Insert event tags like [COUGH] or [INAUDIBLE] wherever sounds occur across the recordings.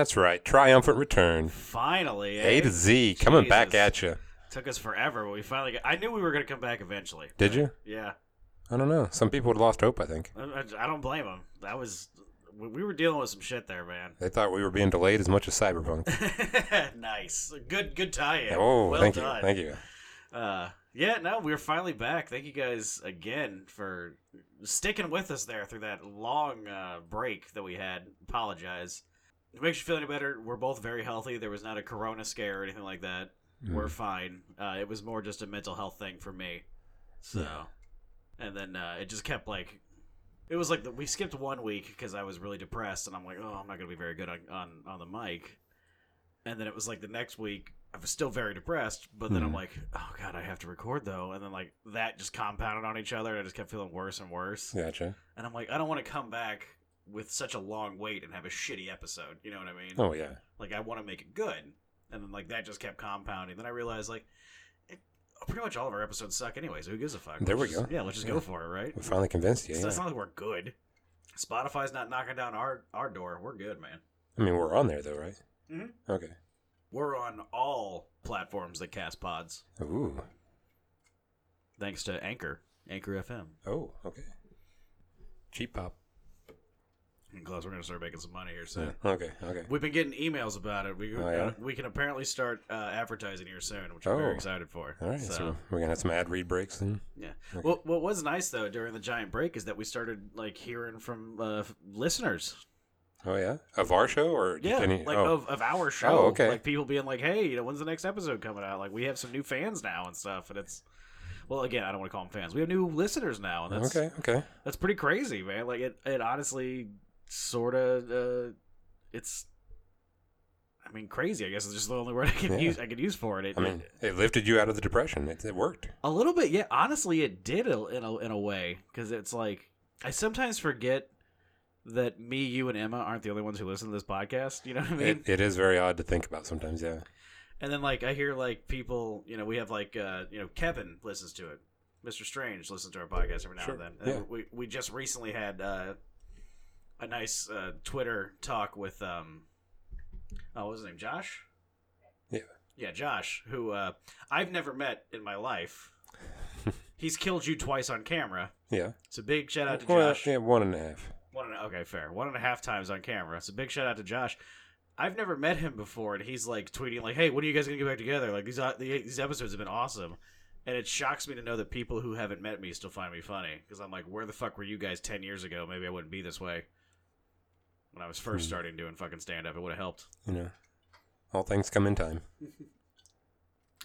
That's right. Triumphant return. Finally, eh? A to Z coming back at you. Took us forever, but we finally got. I knew we were going to come back eventually. Did you? Yeah. I don't know. Some people had lost hope, I think. I, I- don't blame them. That was. We we were dealing with some shit there, man. They thought we were being delayed as much as Cyberpunk. [LAUGHS] nice. Good good tie-in. oh, well thank done. you. Thank you. Uh, yeah, no, we're finally back. Thank you guys again for sticking with us there through that long uh, break that we had. Apologize. It makes you feel any better, we're both very healthy. There was not a corona scare or anything like that. Mm. We're fine. Uh, it was more just a mental health thing for me. So, Yeah. and then uh, it just kept like. It was like the, we skipped one week because I was really depressed, and I'm like, oh, I'm not gonna be very good on, on on the mic. And then it was like the next week, I was still very depressed, but then I'm Mhm. like, oh god, I have to record though, and then like that just compounded on each other, and I just kept feeling worse and worse. Gotcha. And I'm like, I don't want to come back with such a long wait and have a shitty episode. You know what I mean? Oh, yeah. Like I want to make it good, and then like that just kept compounding. Then I realized like. It, Pretty much all of our episodes suck anyway, so who gives a fuck? There Let's we just- go. Yeah, let's just Yeah. go for it, right? We finally convinced you. It's, Yeah. it's not like we're good. Spotify's not knocking down our, our door. We're good, man. I mean, we're on there, though, right? Mhm. Okay. We're on all platforms that cast pods, Ooh. thanks to Anchor, Anchor FM. Oh, okay. Cheap pop. And close, we're gonna start making some money here soon. Yeah. Okay, okay. We've been getting emails about it. We Oh, yeah? we can apparently start uh, advertising here soon, which I'm very Oh. excited for. All right, so, So, we're going to have some ad read breaks then. yeah. Okay. What what was nice though during the giant break is that we started like hearing from uh, listeners. Oh, yeah? Of our show or Yeah, any? like oh. of, of our show. Oh, okay. Like people being like, "Hey, you know, when's the next episode coming out?" Like we have some new fans now and stuff, and it's well, again, I don't want to call them fans. We have new listeners now, and that's okay, okay. that's pretty crazy, man. Like it, it honestly sort of, uh, it's. I mean, crazy. I guess is just the only word I can Yeah. use. I could use for it. it I mean, it lifted you out of the depression. It, it worked. a little bit, yeah. Honestly, it did in a in a way because it's like I sometimes forget that me, you, and Emma aren't the only ones who listen to this podcast. You know what I mean? it, it is very odd to think about sometimes, yeah. And then like I hear like people, you know, we have like uh, you know, Kevin listens to it. Mr. Strange listens to our podcast every now Sure, and then. yeah. We we just recently had uh, a nice uh, Twitter talk with um oh what was his name? Josh? Yeah. Yeah, Josh, who uh, I've never met in my life. [LAUGHS] He's killed you twice on camera. Yeah. it's a big shout out to Well, Josh. yeah, one and a half. One and a, okay, fair. One and a half times on camera. So big shout out to Josh. I've never met him before, and he's like tweeting like, "Hey, when are you guys gonna get back together? Like these uh, these episodes have been awesome." And it shocks me to know that people who haven't met me still find me funny because I'm like, "Where the fuck were you guys ten years ago? Maybe I wouldn't be this way." When I was first Hmm. starting doing fucking stand up, it would have helped. You know, all things come in time. [LAUGHS]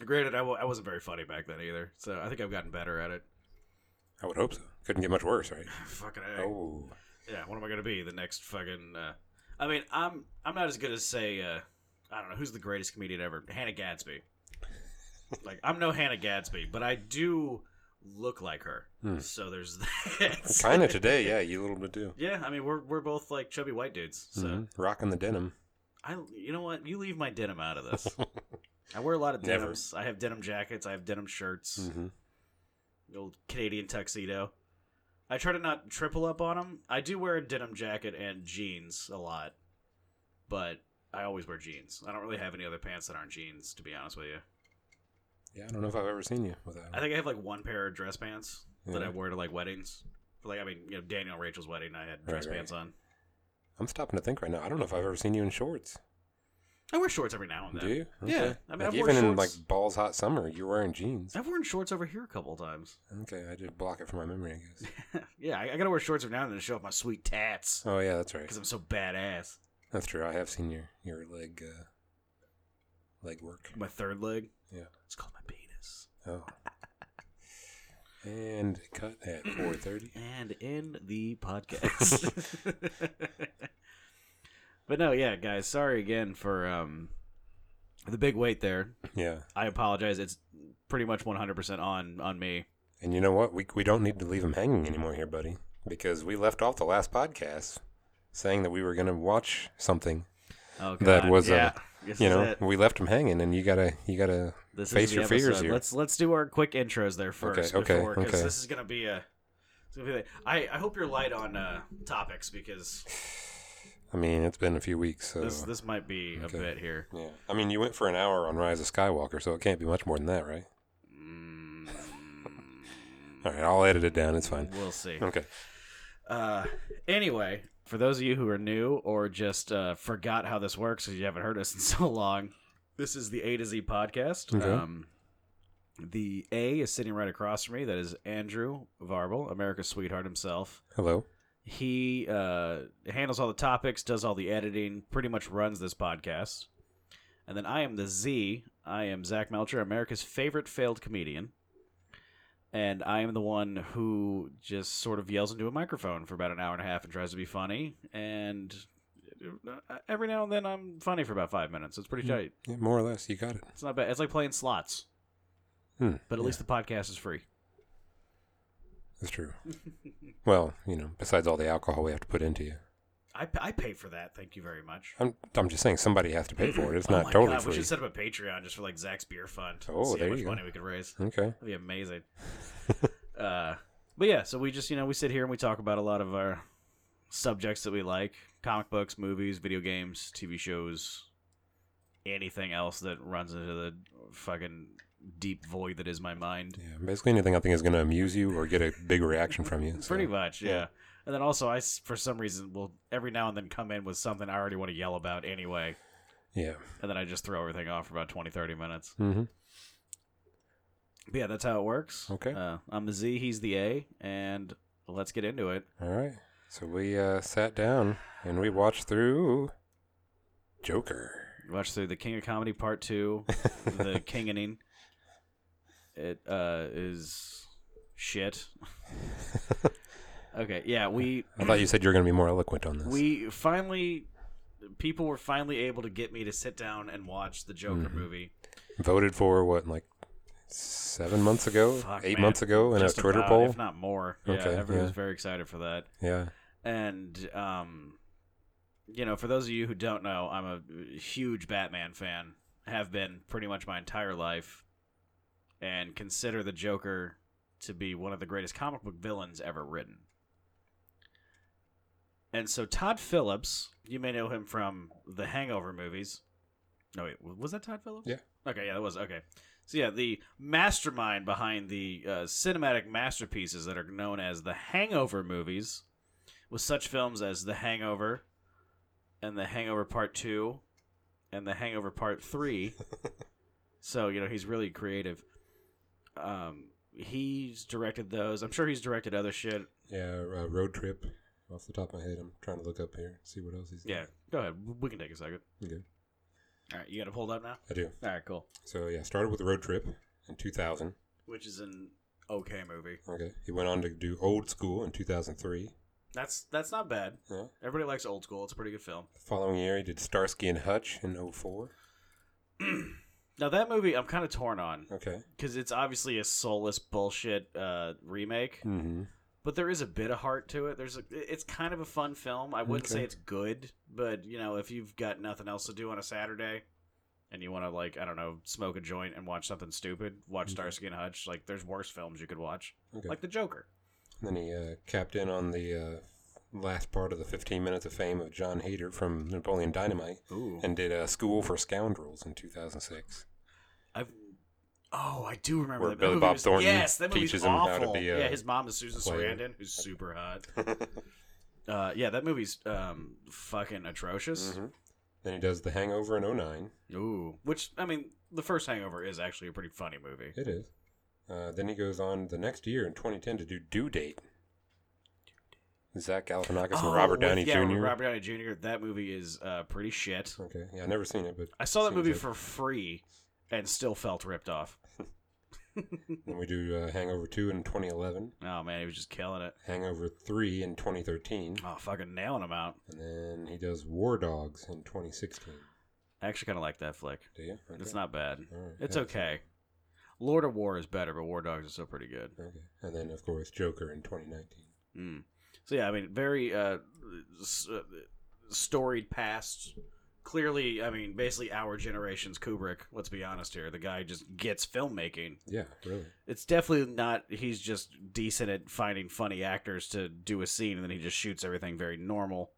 Granted, I w- I wasn't very funny back then either, so I think I've gotten better at it. I would hope so. Couldn't get much worse, right? [LAUGHS] fucking A. Oh, Yeah, what am I gonna be? The next fucking. Uh, I mean, I'm I'm not as good as say. Uh, I don't know who's the greatest comedian ever. Hannah Gadsby. [LAUGHS] like I'm no Hannah Gadsby, but I do look like her. Hmm. So there's [LAUGHS] that. kind of today, yeah. You a little bit do. Yeah, I mean we're we're both like chubby white dudes. So Mhm. Rocking the denim. I, you know what? You leave my denim out of this. [LAUGHS] I wear a lot of Never. I have denim jackets. I have denim shirts. hmm the old Canadian tuxedo. I try to not triple up on them. I do wear a denim jacket and jeans a lot, but I always wear jeans. I don't really have any other pants that aren't jeans, to be honest with you. Yeah, I don't know if I've ever seen you without. I think I have like one pair of dress pants that Yeah. I wear to like weddings. For like I mean, you know, Daniel Rachel's wedding, I had dress Right, right. pants on. I'm stopping to think right now. I don't know if I've ever seen you in shorts. I wear shorts every now and then. Do you? Yeah, I mean, like I've even in like balls hot summer, you're wearing jeans. I've worn shorts over here a couple of times. Okay, I did block it from my memory, I guess. [LAUGHS] yeah, I, I gotta wear shorts every now and then to show off my sweet tats Oh yeah, that's right. because I'm so badass. That's true. I have seen your your leg uh, leg work. My third leg. Yeah. It's called my penis. Oh. And cut at 4:30. and in the podcast. [LAUGHS] but no, yeah, guys, sorry again for um the big wait there. Yeah. I apologize. It's pretty much 100% on on me. And you know what? We we don't need to leave him hanging anymore here, buddy, because we left off the last podcast saying that we were going to watch something. Oh That was, yeah. This You know, it. we left him hanging, and you gotta you gotta This face your fears here. Let's let's do our quick intros there first okay, before because okay. this is gonna be a. It's gonna be like, I I hope you're light on uh, topics because I mean, it's been a few weeks, so This this might be Okay. a bit here. yeah. I mean, you went for an hour on Rise of Skywalker, so it can't be much more than that, right? Mm, [LAUGHS] All right, I'll edit it down. It's fine. We'll see. Okay. Uh, anyway, for those of you who are new or just uh, forgot how this works because you haven't heard us in [LAUGHS] so long, this is the A to Z podcast. Okay. Um, the A is sitting right across from me. That is Andrew Varble, America's sweetheart himself. Hello. He uh, handles all the topics, does all the editing, pretty much runs this podcast. And then I am the Z. I am Zach Melcher, America's favorite failed comedian. And I am the one who just sort of yells into a microphone for about an hour and a half and tries to be funny. And uh, every now and then I'm funny for about five minutes. It's pretty Hmm. tight. Yeah, more or less, you got it. It's not bad. It's like playing slots, Hmm, but at yeah, least the podcast is free. that's true. [LAUGHS] well, you know, besides all the alcohol we have to put into you, I, I pay for that. Thank you very much. I'm I'm just saying somebody has to pay for it. It's [CLEARS THROAT] Oh not my totally God, We should set up a Patreon just for like Zach's beer fund. Oh, See there how much you go. money we could raise. Okay. That'd be amazing. [LAUGHS] uh, but yeah, so we just you know we sit here and we talk about a lot of our subjects that we like: comic books, movies, video games, TV shows, anything else that runs into the fucking deep void that is my mind. Yeah, basically anything I think is going to amuse you or get a big reaction from you. [LAUGHS] so- Pretty much, yeah. And then also, I for some reason will every now and then come in with something I already want to yell about anyway, Yeah. and then I just throw everything off for about 20, 30 minutes. Mm-hmm. But yeah, that's how it works. Okay. Uh, I'm the Z, he's the A, and let's get into it. All right. So we uh, sat down and we watched through Joker. Watched through the King of Comedy Part Two, [LAUGHS] the Kingening. It uh, is shit. [LAUGHS] okay, yeah, we I thought you said you were going to be more eloquent on this. we finally people were finally able to get me to sit down and watch the Joker Mhm. movie. voted for what, like seven months ago, Fuck, eight man. months ago, in Just a Twitter about, poll. if not more. Yeah, Okay, everyone yeah. was very excited for that. Yeah. And um, you know, for those of you who don't know, I'm a huge Batman fan. Have been pretty much my entire life, and consider the Joker to be one of the greatest comic book villains ever written. And so Todd Phillips, you may know him from the Hangover movies. No, wait, was that Todd Phillips? Yeah. Okay, yeah, that was okay. So yeah, the mastermind behind the uh, cinematic masterpieces that are known as the Hangover movies, with such films as The Hangover, and The Hangover Part Two, and The Hangover Part Three. [LAUGHS] so you know he's really creative. Um, he's directed those. I'm sure he's directed other shit. Yeah, uh, road trip. Off the top of my head, I'm trying to look up here, see what else he's. done. Yeah, go ahead. We can take a second. Okay. All right, you got it pulled up now. I do. All right, cool. So yeah, started with road trip in 2000. Which is an okay movie. Okay. He went on to do Old School in 2003. That's that's not bad. Yeah. Everybody likes old school. It's a pretty good film. The following year, he did Starsky and Hutch in 04. [CLEARS THROAT] now that movie, I'm kind of torn on Okay. because it's obviously a soulless bullshit uh, remake, Mm-hmm. But there is a bit of heart to it. There's a, it's kind of a fun film. I wouldn't say it's good, but you know, if you've got nothing else to do on a Saturday and you want to like, I don't know, smoke a joint and watch something stupid, watch Okay. Starsky and Hutch. Like, there's worse films you could watch, Okay. like The Joker. then he uh, capped in on the uh, last part of the 15 minutes of fame of Jon Heder from Napoleon Dynamite Ooh, and did a School for Scoundrels in 2006. I've. Oh, I do remember Where that Billy movie Bob was- Thornton Yes, that movie's teaches him how to awful. be a yeah, his mom is Susan player. Sarandon, who's super hot. [LAUGHS] Uh, yeah, that movie's um, fucking atrocious. Mhm. Then he does The Hangover in 09. Ooh, which I mean, the first Hangover is actually a pretty funny movie. It is. Uh, then he goes on the next year in 2010 to do Due Date. Zach Galifianakis Oh, and Robert with- Downey yeah, with Jr. Robert Downey Jr. That movie is uh, pretty shit. Okay, yeah, I've never seen it, but I saw that seems movie like- for free and still felt ripped off. [LAUGHS] Then we do uh, Hangover 2 in 2011, Oh man, he was just killing it. Hangover 3 in 2013, Oh, fucking nailing him out. and then he does War Dogs in 2016. I actually kind of like that flick. Do you? Okay. It's not bad. Right, It's yeah, okay. Lord of War is better, but War Dogs is still pretty good. Okay, and then of course Joker in 2019. Mm. So yeah, I mean, very uh, s- uh, storied past. Clearly, I mean, basically our generation's Kubrick. Let's be honest here. The guy just gets filmmaking. Yeah, really. It's definitely not. He's just decent at finding funny actors to do a scene, and then he just shoots everything very normal.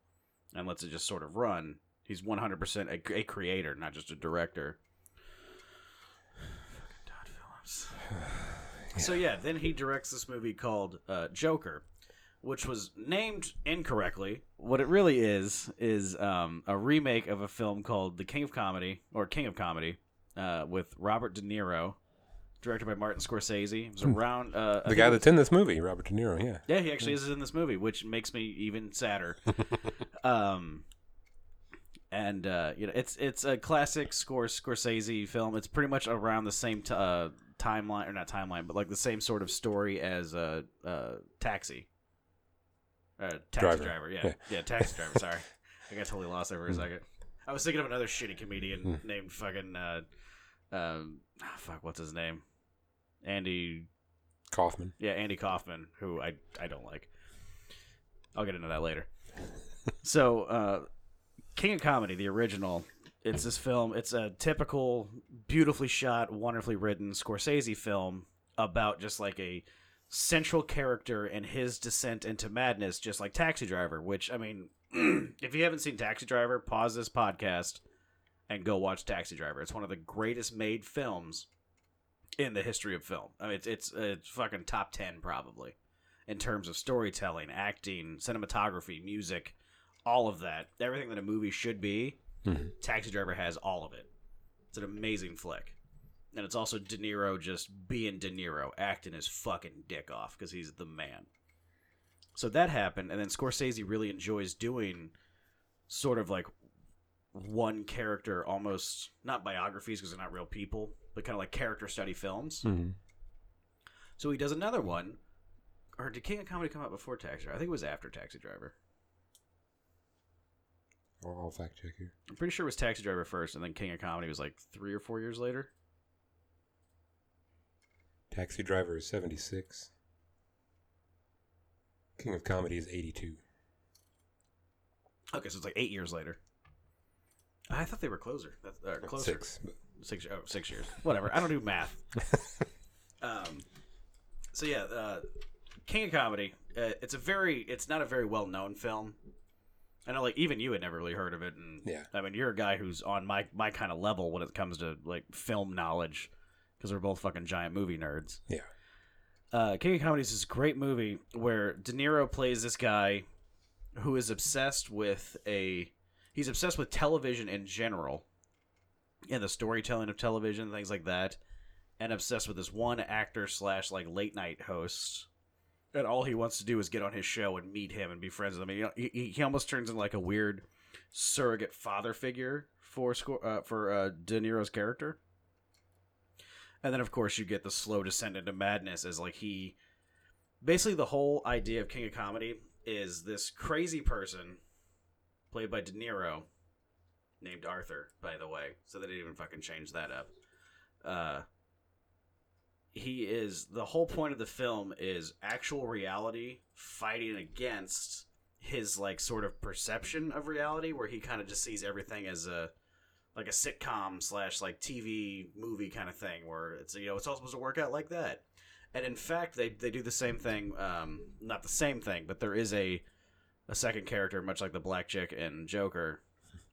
and lets it just sort of run. He's 100% a, a creator, not just a director. [SIGHS] Fucking Todd Phillips. [SIGHS] So yeah, then he directs this movie called uh, Joker, which was named incorrectly. What it really is is um, a remake of a film called The King of Comedy or King of Comedy uh, with Robert De Niro, directed by Martin Scorsese. It was around uh, The guy it that's in this movie, Robert De Niro. Yeah. yeah, he actually is in this movie, which makes me even sadder. [LAUGHS] um, and uh, you know, it's it's a classic Scor- Scorsese film. It's pretty much around the same t- uh, timeline, or not timeline, but like the same sort of story as uh, uh, Taxi. Uh, taxi Driver. driver, yeah. Yeah. taxi driver. [LAUGHS] Sorry, I got totally lost there for a second. I was thinking of another shitty comedian named fucking uh, um, ah, fuck, what's his name? Andy Kaufman. yeah, Andy Kaufman, who I I don't like. I'll get into that later. [LAUGHS] so, uh, King of Comedy, the original, it's this film. It's a typical, beautifully shot, wonderfully written Scorsese film about just like a central character and his descent into madness, just like Taxi Driver. Which I mean, [CLEARS THROAT] if you haven't seen Taxi Driver, pause this podcast and go watch Taxi Driver. It's one of the greatest made films in the history of film. I mean, it's it's, it's fucking top ten probably in terms of storytelling, acting, cinematography, music, all of that. Everything that a movie should be. Mhm. Taxi Driver has all of it. It's an amazing flick. And it's also De Niro just being De Niro, acting his fucking dick off because he's the man. So that happened, and then Scorsese really enjoys doing sort of like one character, almost not biographies because they're not real people, but kind of like character study films. hmm So he does another one. Or did King of Comedy come out before Taxi Driver? I think it was after Taxi Driver. I'll fact check here. I'm pretty sure it was Taxi Driver first, and then King of Comedy was like three or four years later. Taxi Driver is 76. King of Comedy is 82. Okay, so it's like eight years later. I thought they were closer. That's uh, closer. Six. Six, oh, six years. Whatever. I don't do math. [LAUGHS] um, so yeah, uh, King of Comedy. Uh, it's a very. It's not a very well known film. I know, like even you had never really heard of it, and Yeah. I mean, you're a guy who's on my my kind of level when it comes to like film knowledge, because we're both fucking giant movie nerds. Yeah. Uh, King of Comedy is this great movie where De Niro plays this guy who is obsessed with a. He's obsessed with television in general, and the storytelling of television, things like that, and obsessed with this one actor slash like late night host. And all he wants to do is get on his show and meet him and be friends with him. Know, he, he- he almost turns into like a weird surrogate father figure for uh, for uh, De Niro's character. And then, of course, you get the slow descent into madness as like he, basically, the whole idea of King of Comedy is this crazy person, played by De Niro, named Arthur, by the way. So they didn't even fucking change that up. Uh, he is the whole point of the film is actual reality fighting against his like sort of perception of reality, where he kind of just sees everything as a like a sitcom slash like TV movie kind of thing, where it's you know it's all supposed to work out like that. And in fact, they they do the same thing. Um, not the same thing, but there is a a second character, much like the black chick and Joker,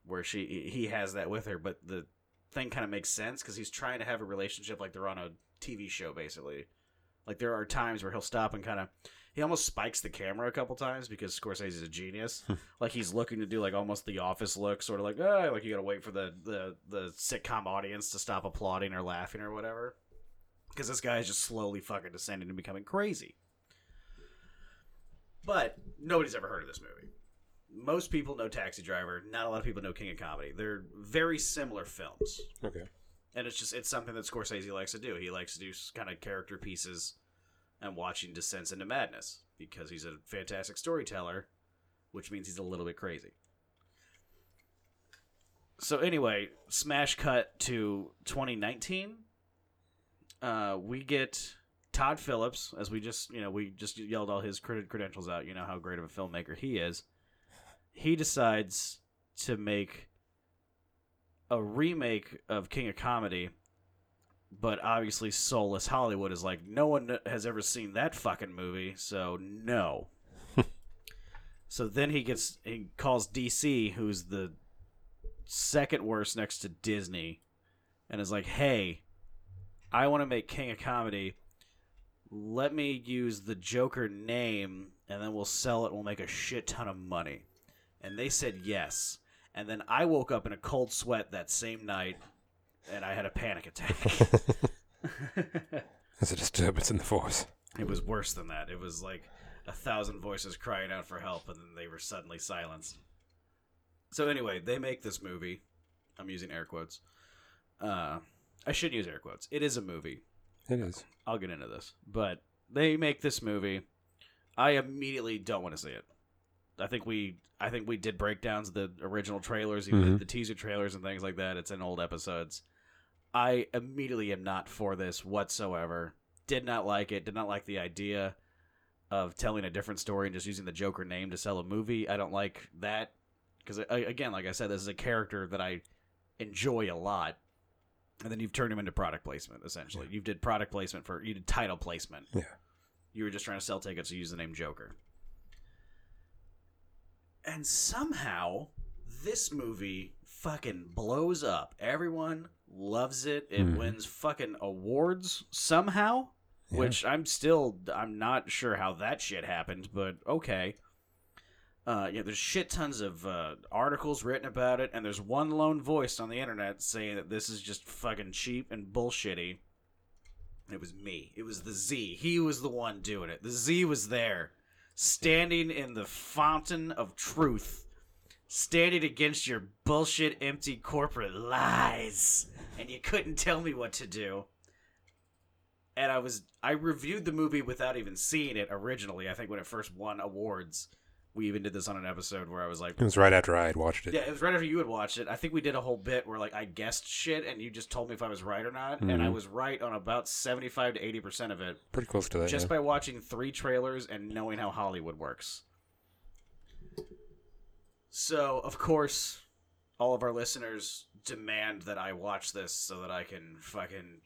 where she he has that with her. But the thing kind of makes sense because he's trying to have a relationship like they're on a TV show, basically. Like there are times where he'll stop and kind of he almost spikes the camera a couple times because Scorsese is a genius. [LAUGHS] like he's looking to do like almost the office look, sort of like oh, like you got to wait for the the the sitcom audience to stop applauding or laughing or whatever. Because this guy is just slowly fucking descending and becoming crazy. But nobody's ever heard of this movie. Most people know Taxi Driver. Not a lot of people know King of Comedy. They're very similar films Okay. and it's just it's something that Scorsese likes to do. He likes to do kind of character pieces and watching descents into madness because he's a fantastic storyteller, which means he's a little bit crazy. So anyway, smash cut to 2019. Uh, we get Todd Phillips, as we just you know we just yelled all his cred- credentials out. You know how great of a filmmaker he is. He decides to make a remake of King of Comedy, but obviously Soulless Hollywood is like no one has ever seen that fucking movie, so no. [LAUGHS] So then he gets he calls DC, who's the second worst next to Disney, and is like, "Hey, I want to make King of Comedy. Let me use the Joker name, and then we'll sell it. We'll make a shit ton of money." And they said yes. And then I woke up in a cold sweat that same night, and I had a panic attack. [LAUGHS] It's a disturbance in the force. It was worse than that. It was like a thousand voices crying out for help, and then they were suddenly silenced. So anyway, they make this movie. I'm using air quotes. Uh, I should use air quotes. It is a movie. It is. I'll get into this, but they make this movie. I immediately don't want to see it. I think we, I think we did breakdowns of the original trailers, even Mhm. the teaser trailers and things like that. It's in old episodes. I immediately am not for this whatsoever. Did not like it. Did not like the idea of telling a different story and just using the Joker name to sell a movie. I don't like that because again, like I said, this is a character that I enjoy a lot. And then you've turned him into product placement. Essentially, you did product placement for you did title placement. Yeah. You were just trying to sell tickets to use the name Joker. And somehow this movie fucking blows up. Everyone loves it. It Mhm. wins fucking awards somehow, Yeah. which I'm still I'm not sure how that shit happened, but okay. Uh, yeah, there's shit tons of uh, articles written about it, and there's one lone voice on the internet saying that this is just fucking cheap and bullshitty. It was me. It was the Z. He was the one doing it. The Z was there, standing in the fountain of truth, standing against your bullshit, empty corporate lies, and you couldn't tell me what to do. And I was I reviewed the movie without even seeing it originally. I think when it first won awards, we even did this on an episode where I was like, It was right after I had watched it. yeah, it was right after you had watched it. I think we did a whole bit where like I guessed shit and you just told me if I was right or not, and I Mhm. was right on about seventy five to eighty percent of it Pretty close to that. just yeah. by watching three trailers and knowing how Hollywood works. So of course, all of our listeners demand that I watch this so that I can fucking.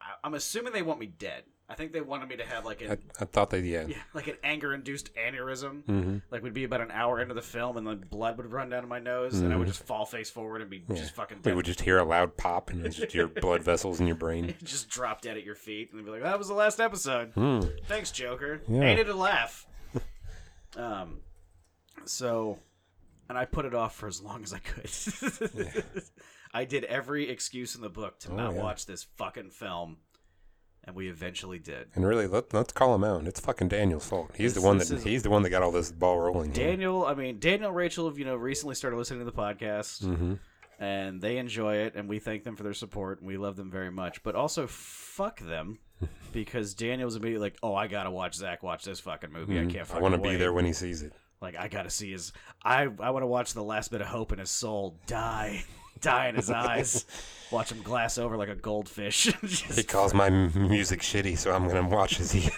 I- I'm assuming they want me dead. I think they wanted me to have like I, a I thought they, yeah. yeah, [LAUGHS] like an anger induced aneurysm hmm like we'd be about an hour into the film and the blood would run down my nose and I would Mhm. just fall face forward and be Yeah. just fucking We would just hear a loud pop and just your [LAUGHS] blood vessels in your brain. [LAUGHS] just drop dead at your feet and they'd be like, "That was the last episode." Hmm. Thanks, Joker. Yeah. Ain't it a laugh? um, so, and I put it off for as long as I could. [LAUGHS] I did every excuse in the book to Oh, not yeah. watch this fucking film, and we eventually did. And really, let, let's call him out. It's fucking Daniel's fault. He's This- the one that is- he's the one that got all this ball rolling. Daniel, I mean Daniel, Rachel have you know recently started listening to the podcast. hmm and they enjoy it and we thank them for their support and we love them very much but also fuck them [LAUGHS] because daniel's immediately like oh i gotta watch zach watch this fucking movie i can't Mm-hmm. I want to be there when he sees it. Like i gotta see his i i want to watch the last bit of hope in his soul die [LAUGHS] die in his eyes. [LAUGHS] Watch him glass over like a goldfish. [LAUGHS] He calls my m- music shitty, so I'm gonna watch as he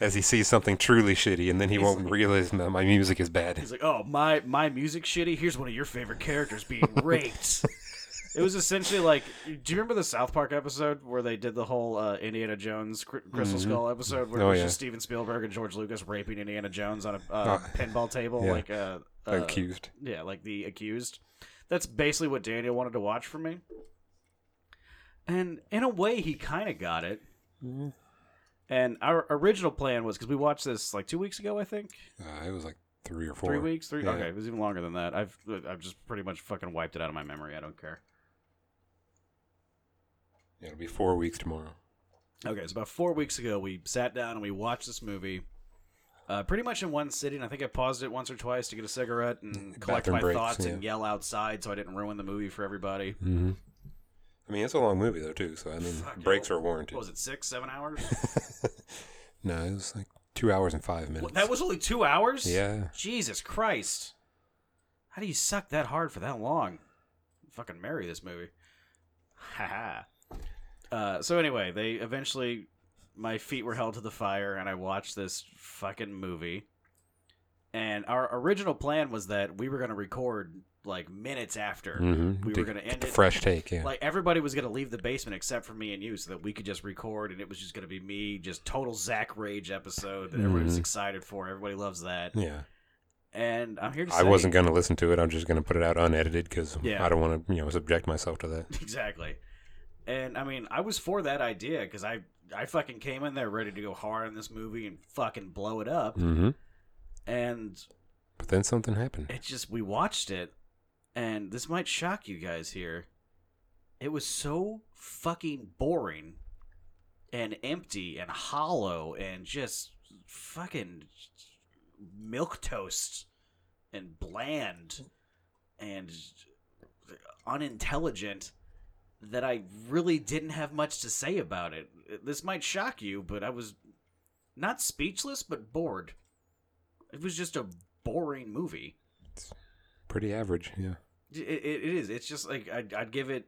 as he sees something truly shitty, and then he won't realize that my music is bad. he's like oh my my music shitty? Here's one of your favorite characters being raped It was essentially like, do you remember the South Park episode where they did the whole uh, Indiana Jones Cr- Crystal Skull episode where Oh, it was yeah. just Steven Spielberg and George Lucas raping Indiana Jones on a uh, Uh, pinball table, yeah. like uh, uh, Accused. yeah, like the accused. That's basically what Daniel wanted to watch from me, and in a way, he kind of got it. Mm-hmm. And our original plan was because we watched this like two weeks ago, I think, Uh, it was like three or four. three weeks, three. Yeah. Okay, it was even longer than that. I've I've just pretty much fucking wiped it out of my memory. I don't care. Yeah, it'll be four weeks tomorrow. Okay, so about four weeks ago, we sat down and we watched this movie. Uh, pretty much in one sitting. I think I paused it once or twice to get a cigarette and collect Bathroom my breaks, thoughts yeah. and yell outside so I didn't ruin the movie for everybody. Mm-hmm. I mean, it's a long movie though too, so I mean, Fuck, breaks yeah. are warranted. What was it, six, seven hours? [LAUGHS] no, it was like two hours and five minutes. What, that was only two hours? Yeah. Jesus Christ. How do you suck that hard for that long? Fucking marry this movie. Haha. Uh, so anyway, they eventually, my feet were held to the fire, and I watched this fucking movie. And our original plan was that we were going to record like minutes after. Mm-hmm. We were gonna end the it- fresh take. Yeah. Like everybody was going to leave the basement except for me and you so that we could just record and it was just going to be me, just total Zach Rage episode that Mhm. excited for. Everybody loves that. yeah. And I'm here to I say wasn't gonna listen to it. I'm just gonna put it out unedited because Yeah. I don't want to, you know, subject myself to that. [LAUGHS] Exactly. And I mean, I was for that idea because I I fucking came in there ready to go hard in this movie and fucking blow it up. hmm And But then something happened. it just we watched it, and this might shock you guys here. It was so fucking boring, and empty, and hollow, and just fucking milk toast, and bland, and unintelligent. That I really didn't have much to say about it. This might shock you, but I was not speechless, but bored. It was just a boring movie. It's Pretty average. Yeah. It, it, it is. It's just like I'd, I'd give it.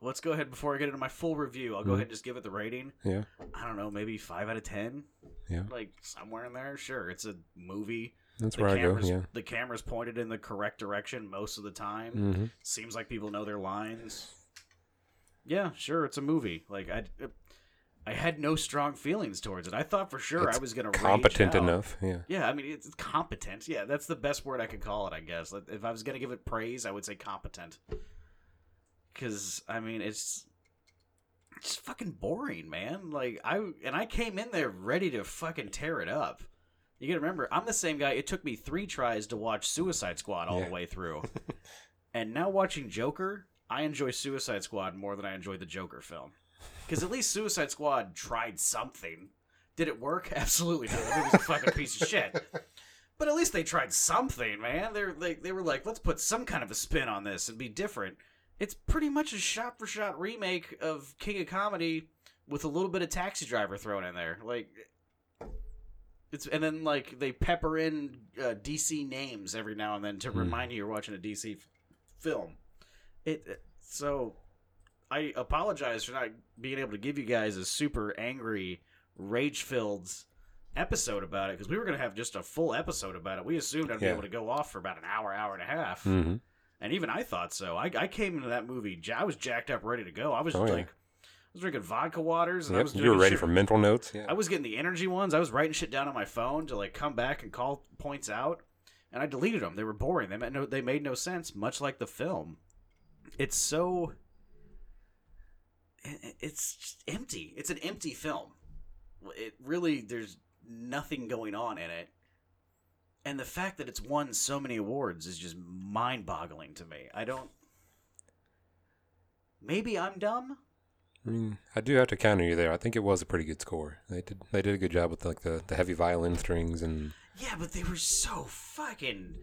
Let's go ahead before I get into my full review. I'll go Mhm. ahead and just give it the rating. Yeah. I don't know, maybe five out of ten. Yeah. like somewhere in there. Sure, it's a movie. That's The where I go. Yeah. the camera's pointed in the correct direction most of the time. hmm Seems like people know their lines. Yeah, sure, it's a movie. Like I, uh, I had no strong feelings towards it. I thought for sure It's I was gonna Competent enough. Yeah. Yeah, I mean it's it's competent. Yeah, that's the best word I could call it. I guess if I was gonna give it praise, I would say competent. Because I mean it's it's fucking boring, man. Like I and I came in there ready to fucking tear it up. You gotta remember, I'm the same guy. It took me three tries to watch Suicide Squad all Yeah. the way through, [LAUGHS] and now watching Joker, I enjoy Suicide Squad more than I enjoy the Joker film. Because at least Suicide Squad tried something. Did it work? [LAUGHS] Absolutely not. It was a fucking piece of shit. But at least they tried something, man. They're they, they were like, let's put some kind of a spin on this and be different. It's pretty much a shot for shot remake of King of Comedy with a little bit of Taxi Driver thrown in there. Like it's and then like they pepper in uh, DC names every now and then to Hmm. remind you you're watching a DC f- film. It so I apologize for not being able to give you guys a super angry, rage filled episode about it because we were going to have just a full episode about it. We assumed I'd be able to go off for about an hour, hour and a half. hmm And even I thought so. I, I came into that movie, I was jacked up, ready to go. I was Oh, yeah. like, I was drinking vodka waters. And I Yep. was You were ready shit- for mental notes. Yeah. I was getting the energy ones. I was writing shit down on my phone to like come back and call points out, and I deleted them. They were boring. They made no. They made no sense. Much like the film, it's so. It's empty. It's an empty film. It really there's nothing going on in it, and the fact that it's won so many awards is just mind-boggling to me. I don't. Maybe I'm dumb. I mean, I do have to counter you there. I think it was a pretty good score. They did they did a good job with like the, the heavy violin strings and Yeah, but they were so fucking.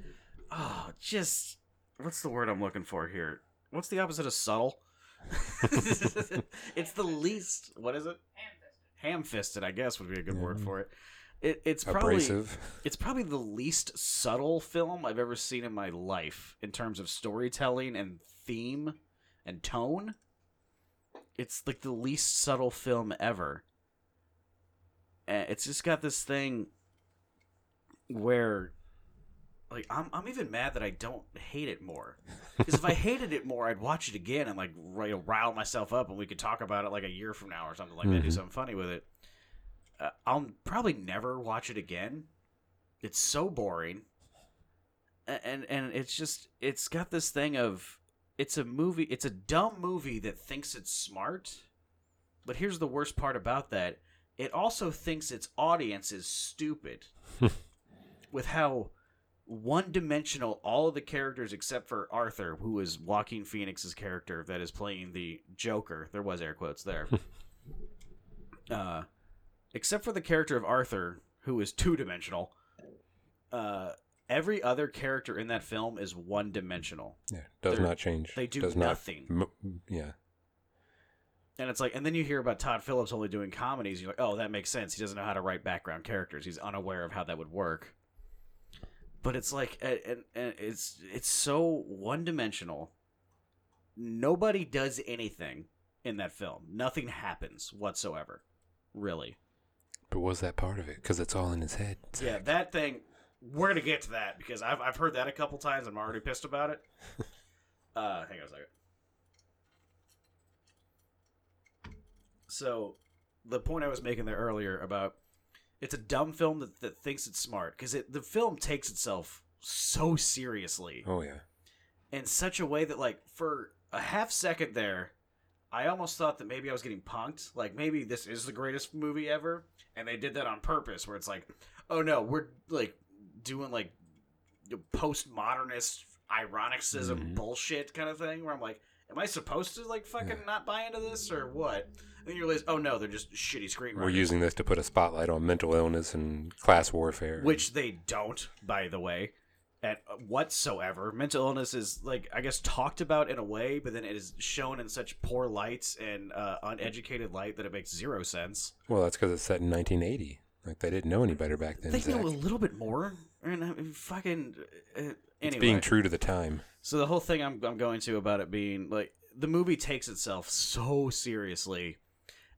Oh, just. What's the word I'm looking for here? What's the opposite of subtle? [LAUGHS] it's the least. What is it? Ham fisted, I guess, would be a good word for it. it it's probably abrasive. it's probably the least subtle film I've ever seen in my life in terms of storytelling and theme and tone. It's like the least subtle film ever. And it's just got this thing where like I'm I'm even mad that I don't hate it more. Because if I hated it more, I'd watch it again and like rile rile myself up, and we could talk about it like a year from now or something like that. Do Mhm. something funny with it. Uh, I'll probably never watch it again. It's so boring, and and it's just it's got this thing of it's a movie. It's a dumb movie that thinks it's smart. But here's the worst part about that: it also thinks its audience is stupid. [LAUGHS] with how one-dimensional all of the characters except for Arthur, who is Joaquin Phoenix's character that is playing the Joker. There was air quotes there. [LAUGHS] uh, except for the character of Arthur, who is two-dimensional. Uh, every other character in that film is one-dimensional, Yeah, does they're- not change. they do does nothing. Not, m- yeah, and it's like, and then you hear about Todd Phillips only doing comedies. You're like, oh, that makes sense. He doesn't know how to write background characters. He's unaware of how that would work. But it's like, and, and, and it's it's so one dimensional. Nobody does anything in that film. Nothing happens whatsoever, really. but was that part of it? Because it's all in his head. Yeah, that thing. we're gonna get to that because I've I've heard that a couple times. I'm already pissed about it. [LAUGHS] Uh, hang on a second. So, the point I was making there earlier about it's a dumb film that, that thinks it's smart because it the film takes itself so seriously Oh yeah. in such a way that like for a half second there i almost thought that maybe i was getting punked like maybe this is the greatest movie ever and they did that on purpose where it's like oh no we're like doing like postmodernist ironicism Mhm. bullshit kind of thing where i'm like am i supposed to like fucking not buy into this or what then you realize oh no they're just shitty screenwriters We're using this to put a spotlight on mental illness and class warfare. which they don't, by the way, at whatsoever. Mental illness is like I guess talked about in a way, but then it is shown in such poor lights and uh, uneducated light that it makes zero sense. well, that's because it's set in 1980. Like they didn't know any better back then. They Zach. know a little bit more. And I mean, fucking uh, It's being true to the time. So the whole thing I'm I'm going to about it being like the movie takes itself so seriously,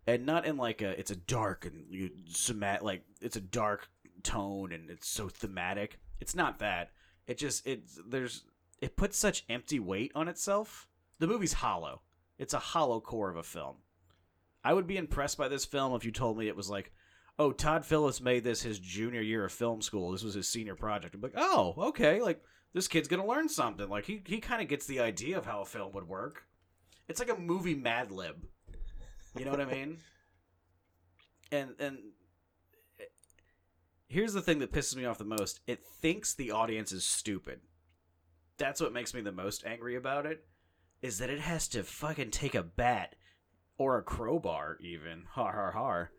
and not in like a it's a dark and you somat like it's a dark tone and it's so thematic. It's not that. It just it there's it puts such empty weight on itself. The movie's hollow. It's a hollow core of a film. I would be impressed by this film if you told me it was like, oh, Todd Phillips made this his junior year of film school. This was his senior project. Be like, oh, okay, like this kid's gonna learn something. Like he he kind of gets the idea of how a film would work. It's like a movie Mad Lib. You know what I mean? And and eh, here's the thing that pisses me off the most. It thinks the audience is stupid. That's what makes me the most angry about it. Is that it has to fucking take a bat or a crowbar even [LAUGHS] har har har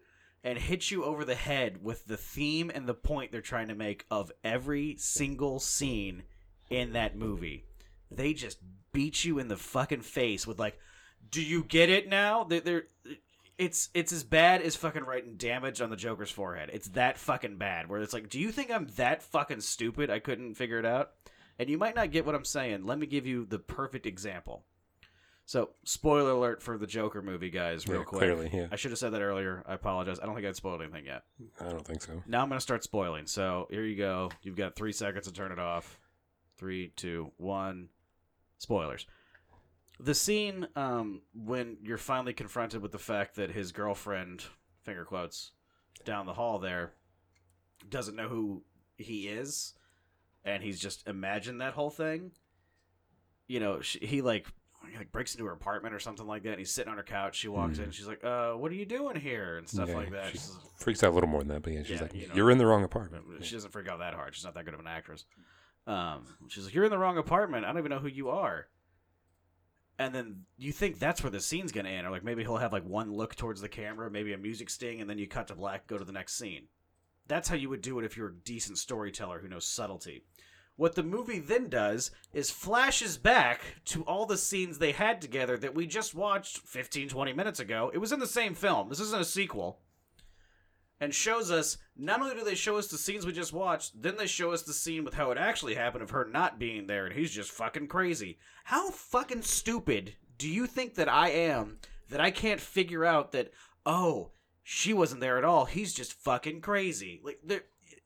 and hit you over the head with the theme and the point they're trying to make of every single scene in that movie. They just beat you in the fucking face with like, "Do you get it now?" They're, they're it's it's as bad as fucking writing damage on the Joker's forehead. It's that fucking bad. Where it's like, "Do you think I'm that fucking stupid? I couldn't figure it out." And you might not get what I'm saying. Let me give you the perfect example. So, spoiler alert for the Joker movie, guys, real Yeah, quick. clearly, yeah. I should have said that earlier. I apologize. I don't think I'd spoiled anything yet. I don't think so. Now I'm going to start spoiling. So here you go. You've got three seconds to turn it off. Three, two, one. Spoilers. The scene um, when you're finally confronted with the fact that his girlfriend, finger quotes, down the hall there, doesn't know who he is, and he's just imagined that whole thing. You know, she, he like he like breaks into her apartment or something like that. And he's sitting on her couch. She walks Mhm. in. She's like, "Uh, what are you doing here?" and stuff Yeah, like that. she She's- freaks out a little more than that, but yeah, she's Yeah, like, you. "You're in the wrong apartment." she doesn't freak out that hard. She's not that good of an actress. Um, she's like, "You're in the wrong apartment. I don't even know who you are." And then you think that's where the scene's gonna end, or like maybe he'll have like one look towards the camera, maybe a music sting, and then you cut to black, go to the next scene. That's how you would do it if you're a decent storyteller who knows subtlety. What the movie then does is flashes back to all the scenes they had together that we just watched 15, 20 minutes ago. It was in the same film. This isn't a sequel and shows us not only do they show us the scenes we just watched, then they show us the scene with how it actually happened of her not being there and he's just fucking crazy. How fucking stupid do you think that I am that I can't figure out that oh, she wasn't there at all. He's just fucking crazy. Like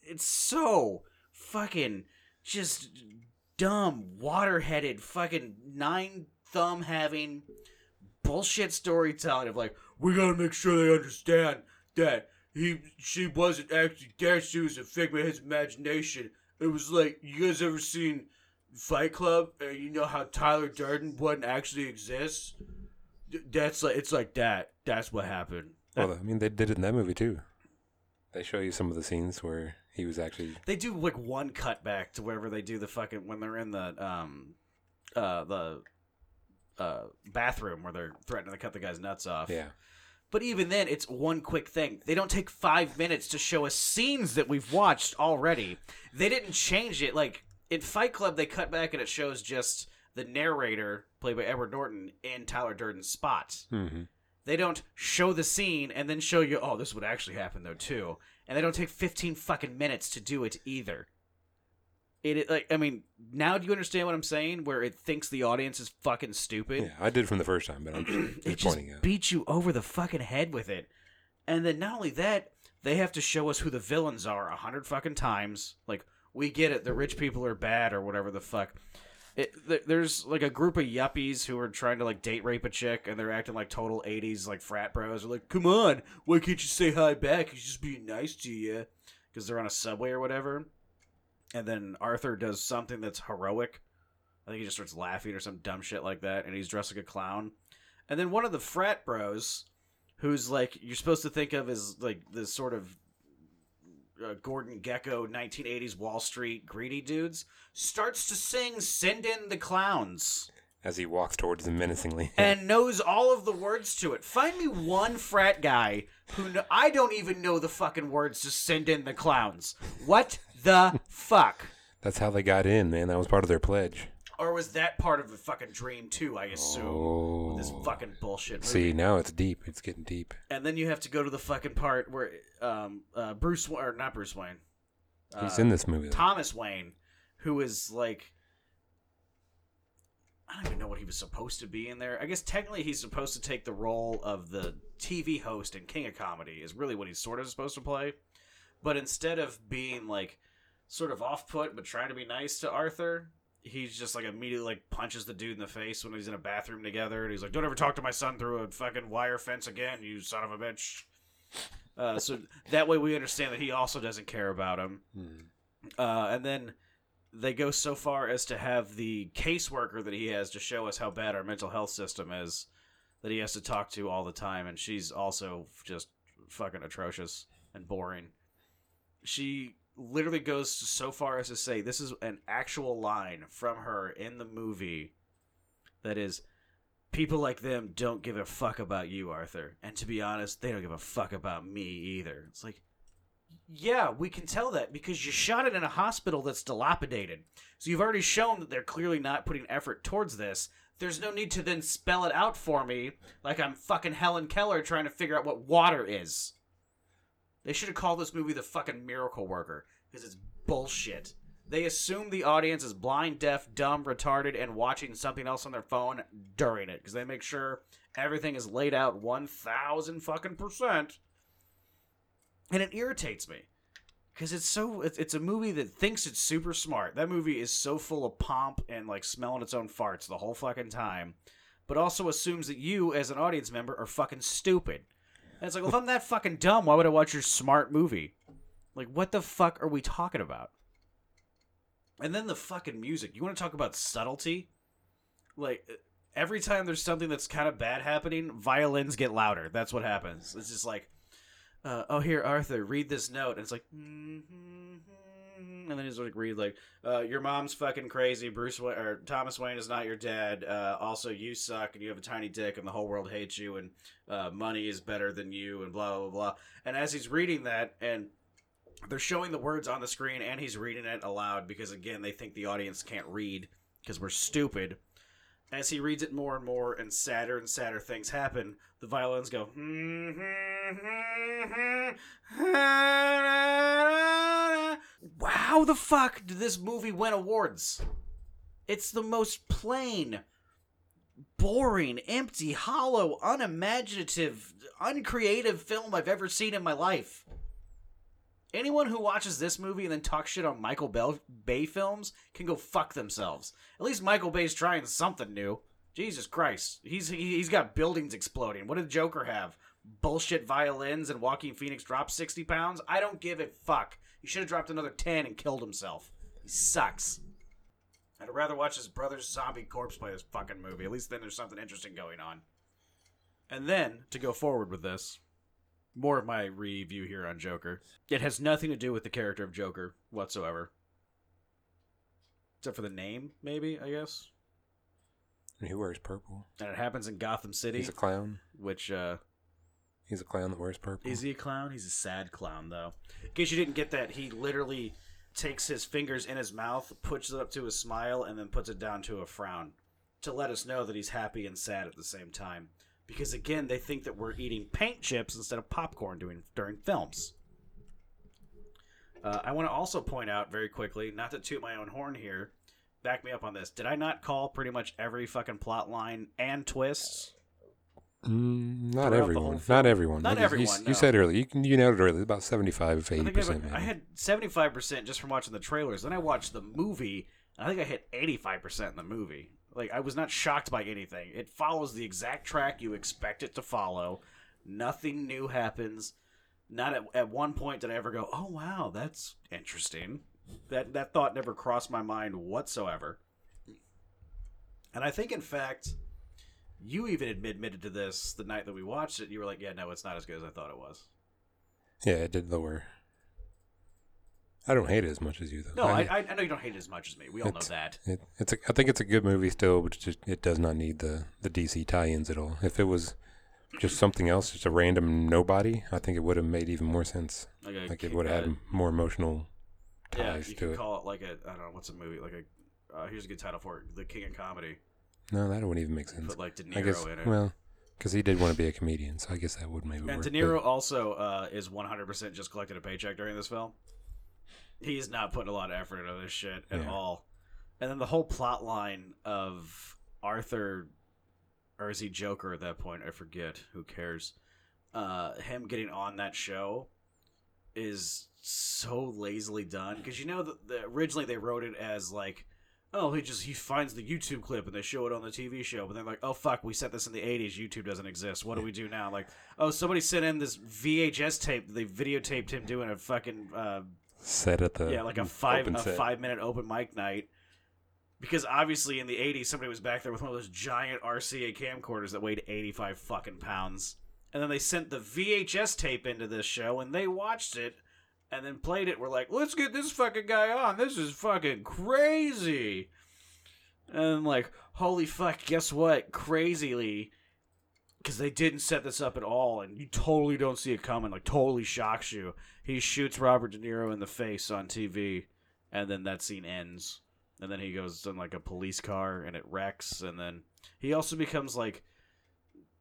it's so fucking just dumb, water-headed, fucking nine thumb having bullshit storytelling of like we got to make sure they understand that he she wasn't actually there she was a figment of his imagination. It was like you guys ever seen fight club and you know how tyler durden wouldn't actually exist? That's like it's like that. That's what happened. Well, I mean, they did it in that movie too. They show you some of the scenes where he was actually. they do like one cutback to wherever they do the fucking when they're in the um uh the uh bathroom where they're threatening to cut the guy's nuts off. Yeah, But even then, it's one quick thing. They don't take five minutes to show us scenes that we've watched already. They didn't change it. Like in Fight Club, they cut back and it shows just the narrator, played by Edward Norton, in Tyler Durden's spot. hmm They don't show the scene and then show you, oh, this would actually happen though too. And they don't take fifteen fucking minutes to do it either. It like I mean, now do you understand what I'm saying? Where it thinks the audience is fucking stupid. yeah, I did from the first time, but I'm just, [CLEARS THROAT] it just out. beats you over the fucking head with it. And then not only that, they have to show us who the villains are a hundred fucking times. Like we get it. The rich people are bad or whatever the fuck. It, th- there's like a group of yuppies who are trying to like date rape a chick and they're acting like total 80s like frat bros. They're like, come on, why can't you say hi back? He's just being nice to you. Because they're on a subway or whatever. And then Arthur does something that's heroic. I think he just starts laughing or some dumb shit like that. And he's dressed like a clown. And then one of the frat bros, who's like, you're supposed to think of as like this sort of uh, Gordon Gekko 1980s Wall Street greedy dudes starts to sing "Send in the Clowns" As he walks towards them menacingly. [LAUGHS] and knows all of the words to it. Find me one frat guy who kn- I don't even know the fucking words to "Send in the Clowns." What the fuck? That's how they got in, man. That was part of their pledge. Or was that part of the fucking dream too? I assume. Oh. This fucking bullshit. Movie. See, now it's deep. It's getting deep. and then you have to go to the fucking part where um uh Bruce Wa- or not Bruce Wayne. He's uh, in this movie. though. Thomas Wayne, who is like, I don't even know what he was supposed to be in there. I guess technically he's supposed to take the role of the TV host in King of Comedy, is really what he's sort of supposed to play. But instead of being like sort of off put but trying to be nice to Arthur, he's just like immediately like punches the dude in the face when he's in a bathroom together, and he's like, "Don't ever talk to my son through a fucking wire fence again, you son of a bitch." Uh, so that way we understand that he also doesn't care about him. Hmm. Uh, and then they go so far as to have the caseworker that he has to show us how bad our mental health system is that he has to talk to all the time, and she's also just fucking atrocious and boring. She literally goes so far as to say this is an actual line from her in the movie that is people like them don't give a fuck about you arthur and to be honest they don't give a fuck about me either it's like yeah, we can tell that because you shot it in a hospital that's dilapidated. So you've already shown that they're clearly not putting effort towards this. There's no need to then spell it out for me like I'm fucking Helen Keller trying to figure out what water is. They should have called this movie The fucking Miracle Worker because it's bullshit. They assume the audience is blind, deaf, dumb, retarded, and watching something else on their phone during it because they make sure everything is laid out 1,000 fucking percent. And it irritates me because it's so it's, it's a movie that thinks it's super smart. That movie is so full of pomp and like smelling its own farts the whole fucking time but also assumes that you as an audience member are fucking stupid and it's like well if i'm that fucking dumb why would i watch your smart movie? Like what the fuck are we talking about? And then the fucking music. You want to talk about subtlety? Like every time there's something that's kind of bad happening violins get louder. That's what happens. It's just like uh, oh here arthur read this note. And it's like and then he's like read like uh, your mom's fucking crazy. Bruce or thomas wayne is not your dad. Uh, also you suck and you have a tiny dick and the whole world hates you and uh, money is better than you and blah blah blah and as he's reading that and they're showing the words on the screen and he's reading it aloud because again they think the audience can't read because we're stupid. As he reads it more and more and sadder and sadder things happen, the violins go. Wow, the fuck did this movie win awards? It's the most plain, boring, empty, hollow, unimaginative, uncreative film I've ever seen in my life. Anyone who watches this movie and then talks shit on Michael Bell- Bay films can go fuck themselves. At least Michael Bay's trying something new. Jesus Christ, he's he- he's got buildings exploding. What did Joker have? Bullshit violins and Joaquin Phoenix dropped sixty pounds. I don't give a fuck. He should have dropped another ten and killed himself. He sucks. I'd rather watch his brother's zombie corpse play this fucking movie. At least then there's something interesting going on. And then to go forward with this, more of my review here on Joker. It has nothing to do with the character of Joker whatsoever. Except for the name, maybe, I guess. And he wears purple. And it happens in Gotham City, He's a clown. which, uh, He's a clown that wears purple. is he a clown? He's a sad clown, though. In case you didn't get that, he literally takes his fingers in his mouth, puts it up to a smile, and then puts it down to a frown to let us know that he's happy and sad at the same time. Because again, they think that we're eating paint chips instead of popcorn during during films. Uh, I want to also point out very quickly, not to toot my own horn here, back me up on this. Did I not call pretty much every fucking plot line and twists? Mm, not everyone. Not everyone. Not everyone, You, no. you said earlier. You, can- you it earlier. About seventy-five, I eighty percent. I had seventy five percent just from watching the trailers. Then I watched the movie, and I think I hit eighty five percent in the movie. Like I was not shocked by anything. It follows the exact track you expect it to follow. Nothing new happens. Not at, at one point did I ever go, "Oh wow, that's interesting." That that thought never crossed my mind whatsoever. And I think, in fact, you even admitted to this the night that we watched it. You were like, "Yeah, no, it's not as good as I thought it was." Yeah, it did lower. I don't hate it as much as you though. No, I, I, I know you don't hate it as much as me. We all know that. It, it's a, I think it's a good movie still, but it just it does not need the the DC tie-ins at all. If it was just something else, just a random nobody, I think it would have made even more sense. Like, a Like it would have uh, had more emotional Yeah, ties you to can it. call it like a I don't know what's a movie like a uh, here's a good title for it, The King of Comedy. No, that wouldn't even make sense. Put like De Niro I guess in it. well, because he did want to be a comedian, so I guess that would maybe and work. De Niro also uh, is 100% just collected a paycheck during this film. He's not putting a lot of effort into this shit at Yeah. all. And then the whole plot line of Arthur, or is he Joker at that point? I forget. Who cares? Uh, him getting on that show is so lazily done because you know that the, originally they wrote it as like oh he just he finds the youtube clip and they show it on the tv show but they're like oh fuck we set this in the 80s youtube doesn't exist. What do we do now? Like oh somebody sent in this vhs tape they videotaped him doing a fucking uh, set at the yeah like a five a set. five minute open mic night. Because obviously in the 80s somebody was back there with one of those giant rca camcorders that weighed 85 fucking pounds. And then they sent the vhs tape into this show and they watched it and then played it. We're like let's get this fucking guy on. This is fucking crazy. And like holy fuck guess what? Crazily. Because they didn't set this up at all and you totally don't see it coming. Like totally shocks you. He shoots robert de niro in the face on tv and then that scene ends. And then he goes in like a police car and it wrecks and then he also becomes like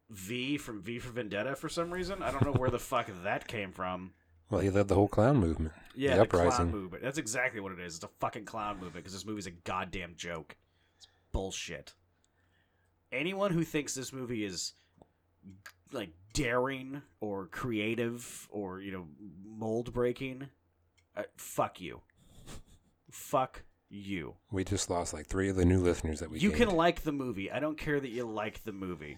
v from v for vendetta for some reason. I don't know where the fuck that came from Well, he led the whole clown movement. yeah, the the clown uprising. movement. That's exactly what it is. It's a fucking clown movement because this movie's a goddamn joke. It's bullshit. Anyone who thinks this movie is like daring or creative or you know mold breaking, uh, fuck you. Fuck you. We just lost like three of the new listeners that we. You gained. can like the movie. I don't care that you like the movie.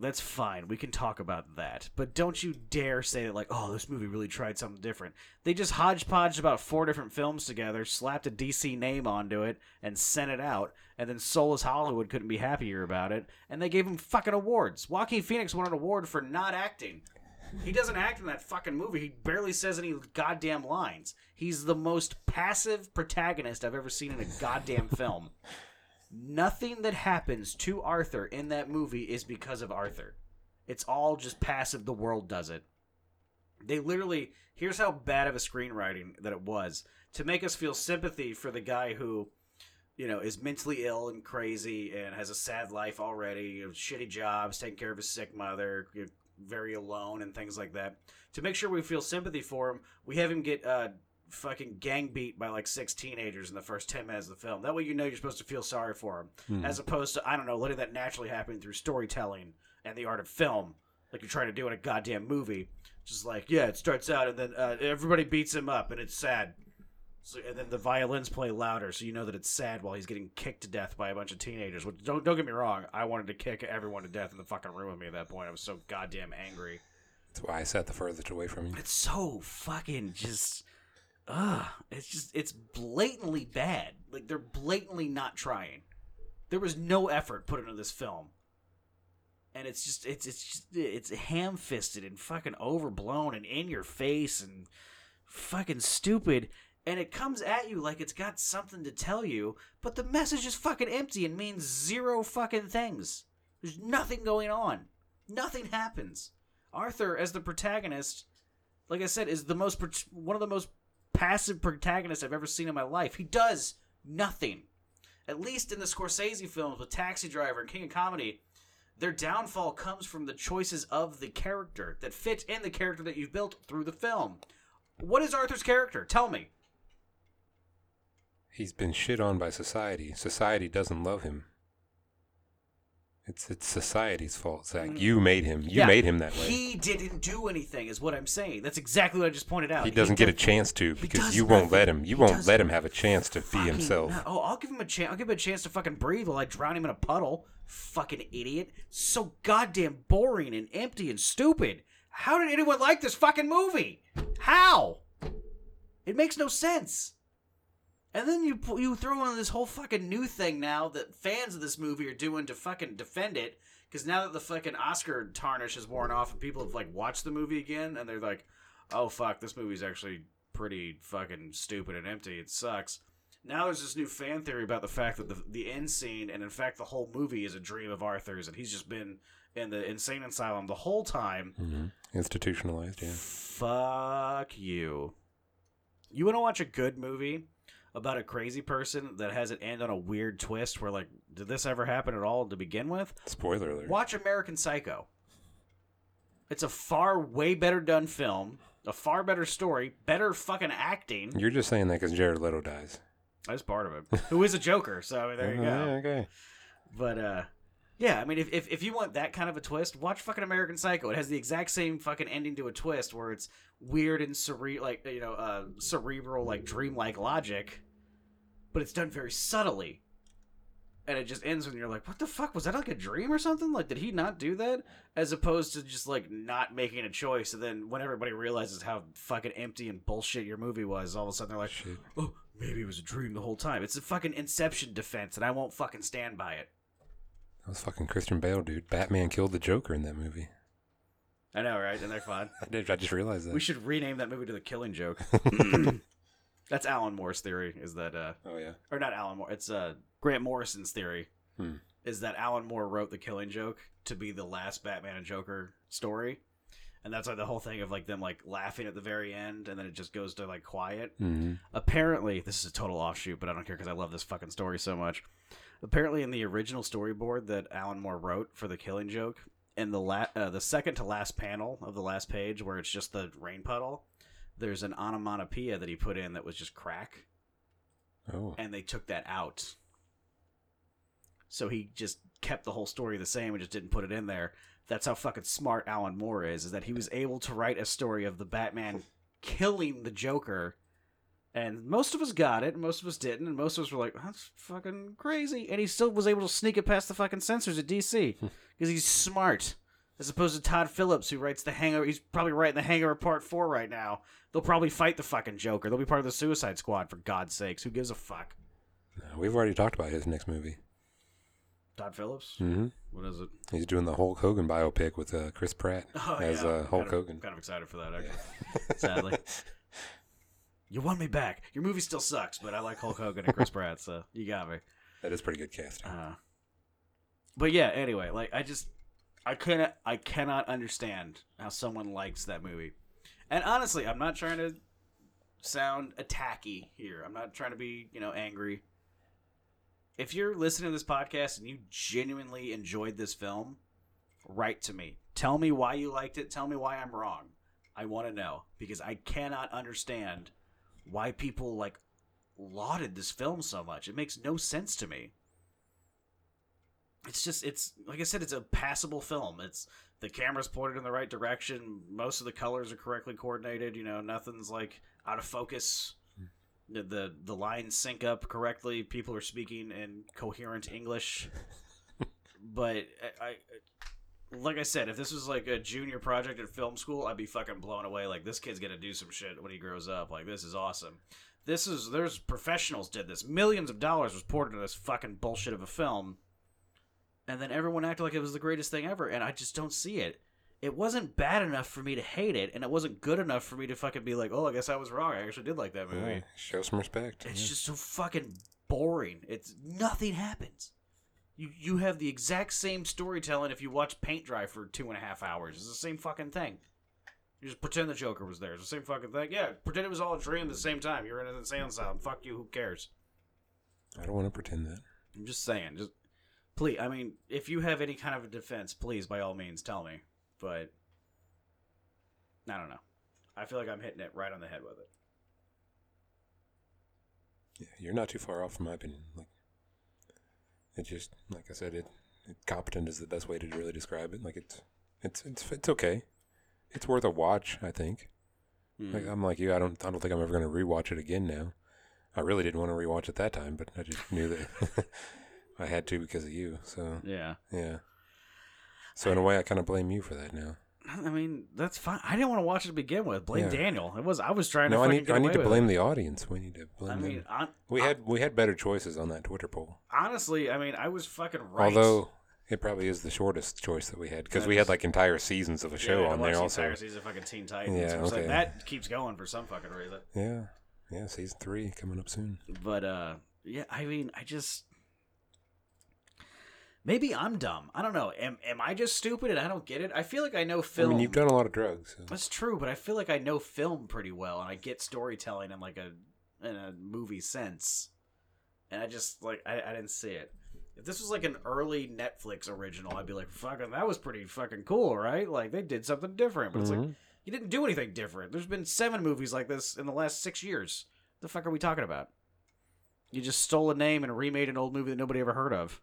That's fine. We can talk about that. But don't you dare say that, like, oh, this movie really tried something different. They just hodgepodged about four different films together, slapped a DC name onto it, and sent it out. And then Soulless Hollywood couldn't be happier about it. And they gave him fucking awards. Joaquin Phoenix won an award for not acting. He doesn't act in that fucking movie. He barely says any goddamn lines. He's the most passive protagonist I've ever seen in a goddamn film. Nothing that happens to Arthur in that movie is because of Arthur. It's all just passive. The world does it. They literally, here's how bad of a screenwriting that it was to make us feel sympathy for the guy who, you know, is mentally ill and crazy and has a sad life already, shitty jobs, taking care of his sick mother, very alone and things like that. To make sure we feel sympathy for him, we have him get uh, fucking gang beat by like six teenagers in the first 10 minutes of the film. That way you know you're supposed to feel sorry for him. Hmm. As opposed to, I don't know, letting that naturally happen through storytelling and the art of film, like you're trying to do in a goddamn movie. Just like, yeah, it starts out and then uh, everybody beats him up and it's sad. So, and then the violins play louder, so you know that it's sad while he's getting kicked to death by a bunch of teenagers. Which, don't don't get me wrong, I wanted to kick everyone to death in the fucking room with me at that point. I was so goddamn angry. That's why I sat the furthest away from you. It's so fucking just ugh. It's just it's blatantly bad. Like they're blatantly not trying. There was no effort put into this film. And it's just it's it's just it's ham fisted and fucking overblown and in your face and fucking stupid. And it comes at you like it's got something to tell you, but the message is fucking empty and means zero fucking things. There's nothing going on. Nothing happens. Arthur, as the protagonist, like I said, is the most one of the most passive protagonist I've ever seen in my life. He does nothing. At least in the Scorsese films with Taxi Driver and King of Comedy, their downfall comes from the choices of the character that fit in the character that you've built through the film. What is Arthur's character? Tell me. He's been shit on by society. Society doesn't love him. It's it's society's fault, Zach. Mm. You made him. You Yeah, made him that way. He didn't do anything, is what I'm saying. That's exactly what I just pointed out. He doesn't get a chance to because does you won't nothing. let him. You He won't does let him have a chance to be fucking- himself. Oh, I'll give him a chance. I'll give him a chance to fucking breathe while I drown him in a puddle. Fucking idiot. So goddamn boring and empty and stupid. How did anyone like this fucking movie? How? It makes no sense. And then you you throw in this whole fucking new thing now that fans of this movie are doing to fucking defend it. Because now that the fucking Oscar tarnish has worn off and people have like watched the movie again and they're like, oh fuck, this movie's actually pretty fucking stupid and empty. It sucks. Now there's this new fan theory about the fact that the the end scene and in fact the whole movie is a dream of Arthur's and he's just been in the insane asylum the whole time. hmm Institutionalized, yeah. Fuck you. You want to watch a good movie about a crazy person that has it end on a weird twist where like did this ever happen at all to begin with? Spoiler alert. Watch American Psycho. It's a far way better done film, a far better story, better fucking acting. You're just saying that because Jared Leto dies. That's part of it. Who is a Joker? So I mean, there you Oh, go. yeah, okay. But uh yeah, I mean if, if if you want that kind of a twist, watch fucking American Psycho. It has the exact same fucking ending to a twist where it's weird and cere like you know, uh cerebral like dreamlike logic, but it's done very subtly. And it just ends when you're like, what the fuck? Was that like a dream or something? Like, did he not do that? As opposed to just like not making a choice. And then when everybody realizes how fucking empty and bullshit your movie was, all of a sudden they're like, Shit. oh, maybe it was a dream the whole time. It's a fucking Inception defense, and I won't fucking stand by it. That was fucking Christian Bale, dude. Batman killed the Joker in that movie. I know, right? And they're fun. [LAUGHS] I did. I just realized that. We should rename that movie to The Killing Joke. [LAUGHS] [CLEARS THROAT] That's Alan Moore's theory. Is that uh, oh yeah. or not Alan Moore? It's uh Grant Morrison's theory. Hmm. Is that Alan Moore wrote The Killing Joke to be the last Batman and Joker story, and that's like the whole thing of like them like laughing at the very end, and then it just goes to like quiet. hmm apparently this is a total offshoot but i don't care because i love this fucking story so much apparently in the original storyboard that alan moore wrote for the killing joke in the la- uh, the second to last panel of the last page where it's just the rain puddle there's an onomatopoeia that he put in that was just crack. Oh. and they took that out. So he just kept the whole story the same and just didn't put it in there. That's how fucking smart alan moore is is that he was able to write a story of the batman [LAUGHS] killing the joker and most of us got it, and most of us didn't, and most of us were like, "That's fucking crazy." And he still was able to sneak it past the fucking censors at DC because [LAUGHS] he's smart, as opposed to Todd Phillips, who writes the Hangover. He's probably writing the Hangover Part Four right now. They'll probably fight the fucking Joker. They'll be part of the Suicide Squad for God's sakes. Who gives a fuck? We've already talked about his next movie. Todd Phillips. hmm What is it? He's doing the Hulk Hogan biopic with uh, Chris Pratt Oh, as yeah. uh, Hulk kind of, Hogan. Kind of excited for that, actually. Sadly. [LAUGHS] You won me back. Your movie still sucks, but I like Hulk Hogan and Chris Pratt, so you got me. That is pretty good casting. Uh, but yeah, anyway, like I just I couldn't I cannot understand how someone likes that movie. And honestly, I'm not trying to sound attacky here. I'm not trying to be, you know, angry. If you're listening to this podcast and you genuinely enjoyed this film, write to me. Tell me why you liked it. Tell me why I'm wrong. I want to know because I cannot understand why people like lauded this film so much. It makes no sense to me. It's just it's like I said, it's a passable film. It's the camera's pointed in the right direction. Most of the colors are correctly coordinated. You know, nothing's like out of focus. The the, the lines sync up correctly. People are speaking in coherent English. [LAUGHS] but I, I like I said, if this was like a junior project at film school, I'd be fucking blown away. Like this kid's gonna do some shit when he grows up. Like this is awesome. This is there's professionals did this. Millions of dollars was poured into this fucking bullshit of a film, and then everyone acted like it was the greatest thing ever. And I just don't see it. It wasn't bad enough for me to hate it, and it wasn't good enough for me to fucking be like, oh, I guess I was wrong. I actually did like that movie. Yeah, show some respect. It's Yeah. just so fucking boring. It's nothing happens. You you have the exact same storytelling if you watch paint dry for two and a half hours. It's the same fucking thing. You just pretend the Joker was there. It's the same fucking thing. Yeah, pretend it was all a dream at the same time. You're in an insane asylum. Fuck you. Who cares? I don't want to pretend that. I'm just saying. Just please. I mean, if you have any kind of a defense, please by all means tell me. But I don't know. I feel like I'm hitting it right on the head with it. Yeah, you're not too far off from my opinion. Like, it just, like I said, it competent is the best way to really describe it. Like it's it's it's it's okay. It's worth a watch, I think. Hmm. Like, I'm like you. I don't. I don't think I'm ever going to rewatch it again now. I really didn't want to rewatch it that time, but I just knew that [LAUGHS] I had to because of you. So yeah. yeah. So in a way, I kind of blame you for that now. I mean, that's fine. I didn't want to watch it to begin with. Blame Yeah. Daniel. It was I was trying No, to. I fucking need. get I need to with blame it. the audience. We need to blame I them. mean, on, we had we had better choices on that Twitter poll. honestly, I mean, I was fucking right. Although it probably is the shortest choice that we had because we had like entire seasons of a show on there the also. entire season of fucking Teen Titans. Yeah, like, okay. that keeps going for some fucking reason. Yeah, yeah. Season three coming up soon. But uh, yeah, I mean, I just maybe I'm dumb. I don't know. Am am I just stupid and I don't get it? I feel like I know film. I mean, you've done a lot of drugs. So. That's true, but I feel like I know film pretty well, and I get storytelling in like a in a movie sense, and I just like I, I didn't see it. If this was like an early Netflix original, I'd be like, "Fucking, that was pretty fucking cool, right?" Like they did something different, but it's like Mhm. you didn't do anything different. There's been seven movies like this in the last six years. the fuck are we talking about? You just stole a name and remade an old movie that nobody ever heard of.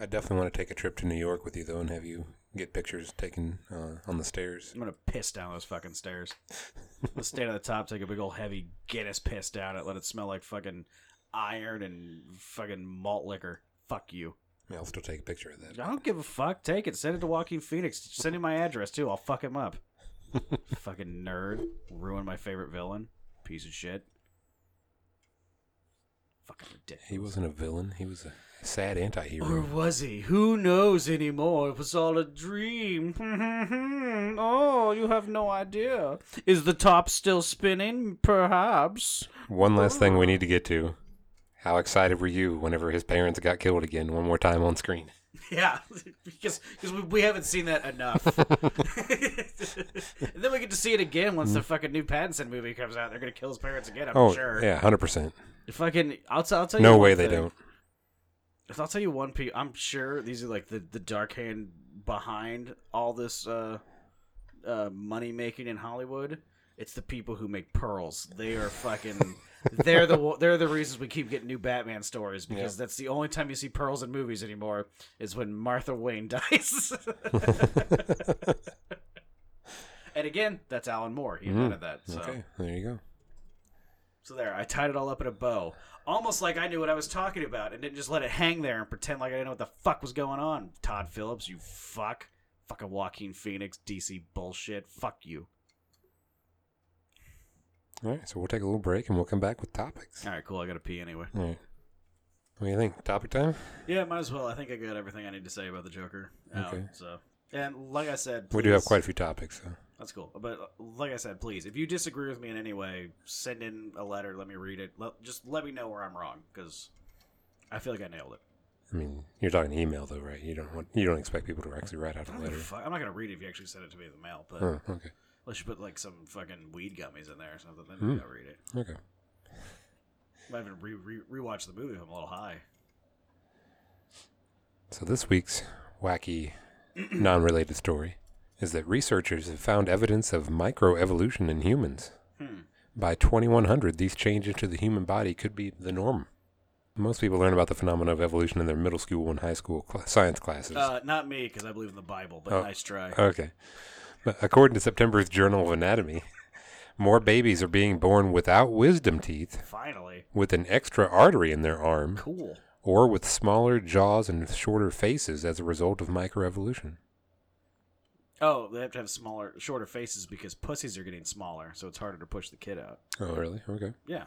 I definitely want to take a trip to New York with you though, and have you get pictures taken uh, on the stairs. I'm gonna piss down those fucking stairs. [LAUGHS] Let's stand at the top, take a big old heavy Guinness piss down it, let it smell like fucking iron and fucking malt liquor. Fuck you. Yeah, I'll still take a picture of that. I don't give a fuck. Take it. Send it to Joaquin Phoenix. Send him my address too. I'll fuck him up. [LAUGHS] fucking nerd. Ruin my favorite villain. Piece of shit. Fucking ridiculous. He wasn't a villain. He was a sad anti-hero. Or was he? Who knows anymore? It was all a dream. [LAUGHS] oh, you have no idea. Is the top still spinning? Perhaps. One last thing we oh. need to get to. How excited were you whenever his parents got killed again one more time on screen? [LAUGHS] Yeah, because because we, we haven't seen that enough. and [LAUGHS] then we get to see it again once the fucking new Pattinson movie comes out. They're gonna kill his parents again. I'm Oh, sure. yeah, hundred percent. Fucking, I'll, t- I'll tell you. No way they don't. If I'll tell you one piece, I'm sure these are like the, the dark hand behind all this uh, uh, money making in Hollywood. It's the people who make pearls. They are fucking. [LAUGHS] they're the they're the reasons we keep getting new Batman stories because that's the only time you see pearls in movies anymore is when Martha Wayne [LAUGHS] dies. [LAUGHS] and again, that's Alan Moore. He invented that. So. Okay, there you go. So there, I tied it all up in a bow. Almost like I knew what I was talking about and didn't just let it hang there and pretend like I didn't know what the fuck was going on. Todd Phillips, you fuck. Fucking Joaquin Phoenix, DC bullshit. Fuck you. All right, so we'll take a little break and we'll come back with topics. All right, cool. I gotta pee anyway. All right. What do you think? Topic time? Yeah, might as well. I think I got everything I need to say about the Joker. out, Okay. So, and like I said, We do have quite a few topics. So. That's cool. But uh, like I said, please, if you disagree with me in any way, send in a letter. Let me read it. Let, just let me know where I'm wrong because I feel like I nailed it. I mean, you're talking email though, right? You don't want you don't expect people to actually write out I a don't give a letter. fuck. I'm not gonna read it if you actually send it to me in the mail, but Oh, okay. unless you put like some fucking weed gummies in there or something, then Hmm. I'll read it. Okay. Might even re- re- rewatch the movie if I'm a little high. So this week's wacky, non-related story is that researchers have found evidence of microevolution in humans. Hmm. By 2100, these changes to the human body could be the norm. Most people learn about the phenomena of evolution in their middle school and high school cl- science classes. Uh, not me because I believe in the Bible, but Oh. nice try. Okay. But according to September's Journal of Anatomy, [LAUGHS] more babies are being born without wisdom teeth, Finally, with an extra artery in their arm, cool. Or with smaller jaws and shorter faces as a result of microevolution. Oh, they have to have smaller, shorter faces because pussies are getting smaller, so it's harder to push the kid out. Oh, really? Okay. Yeah,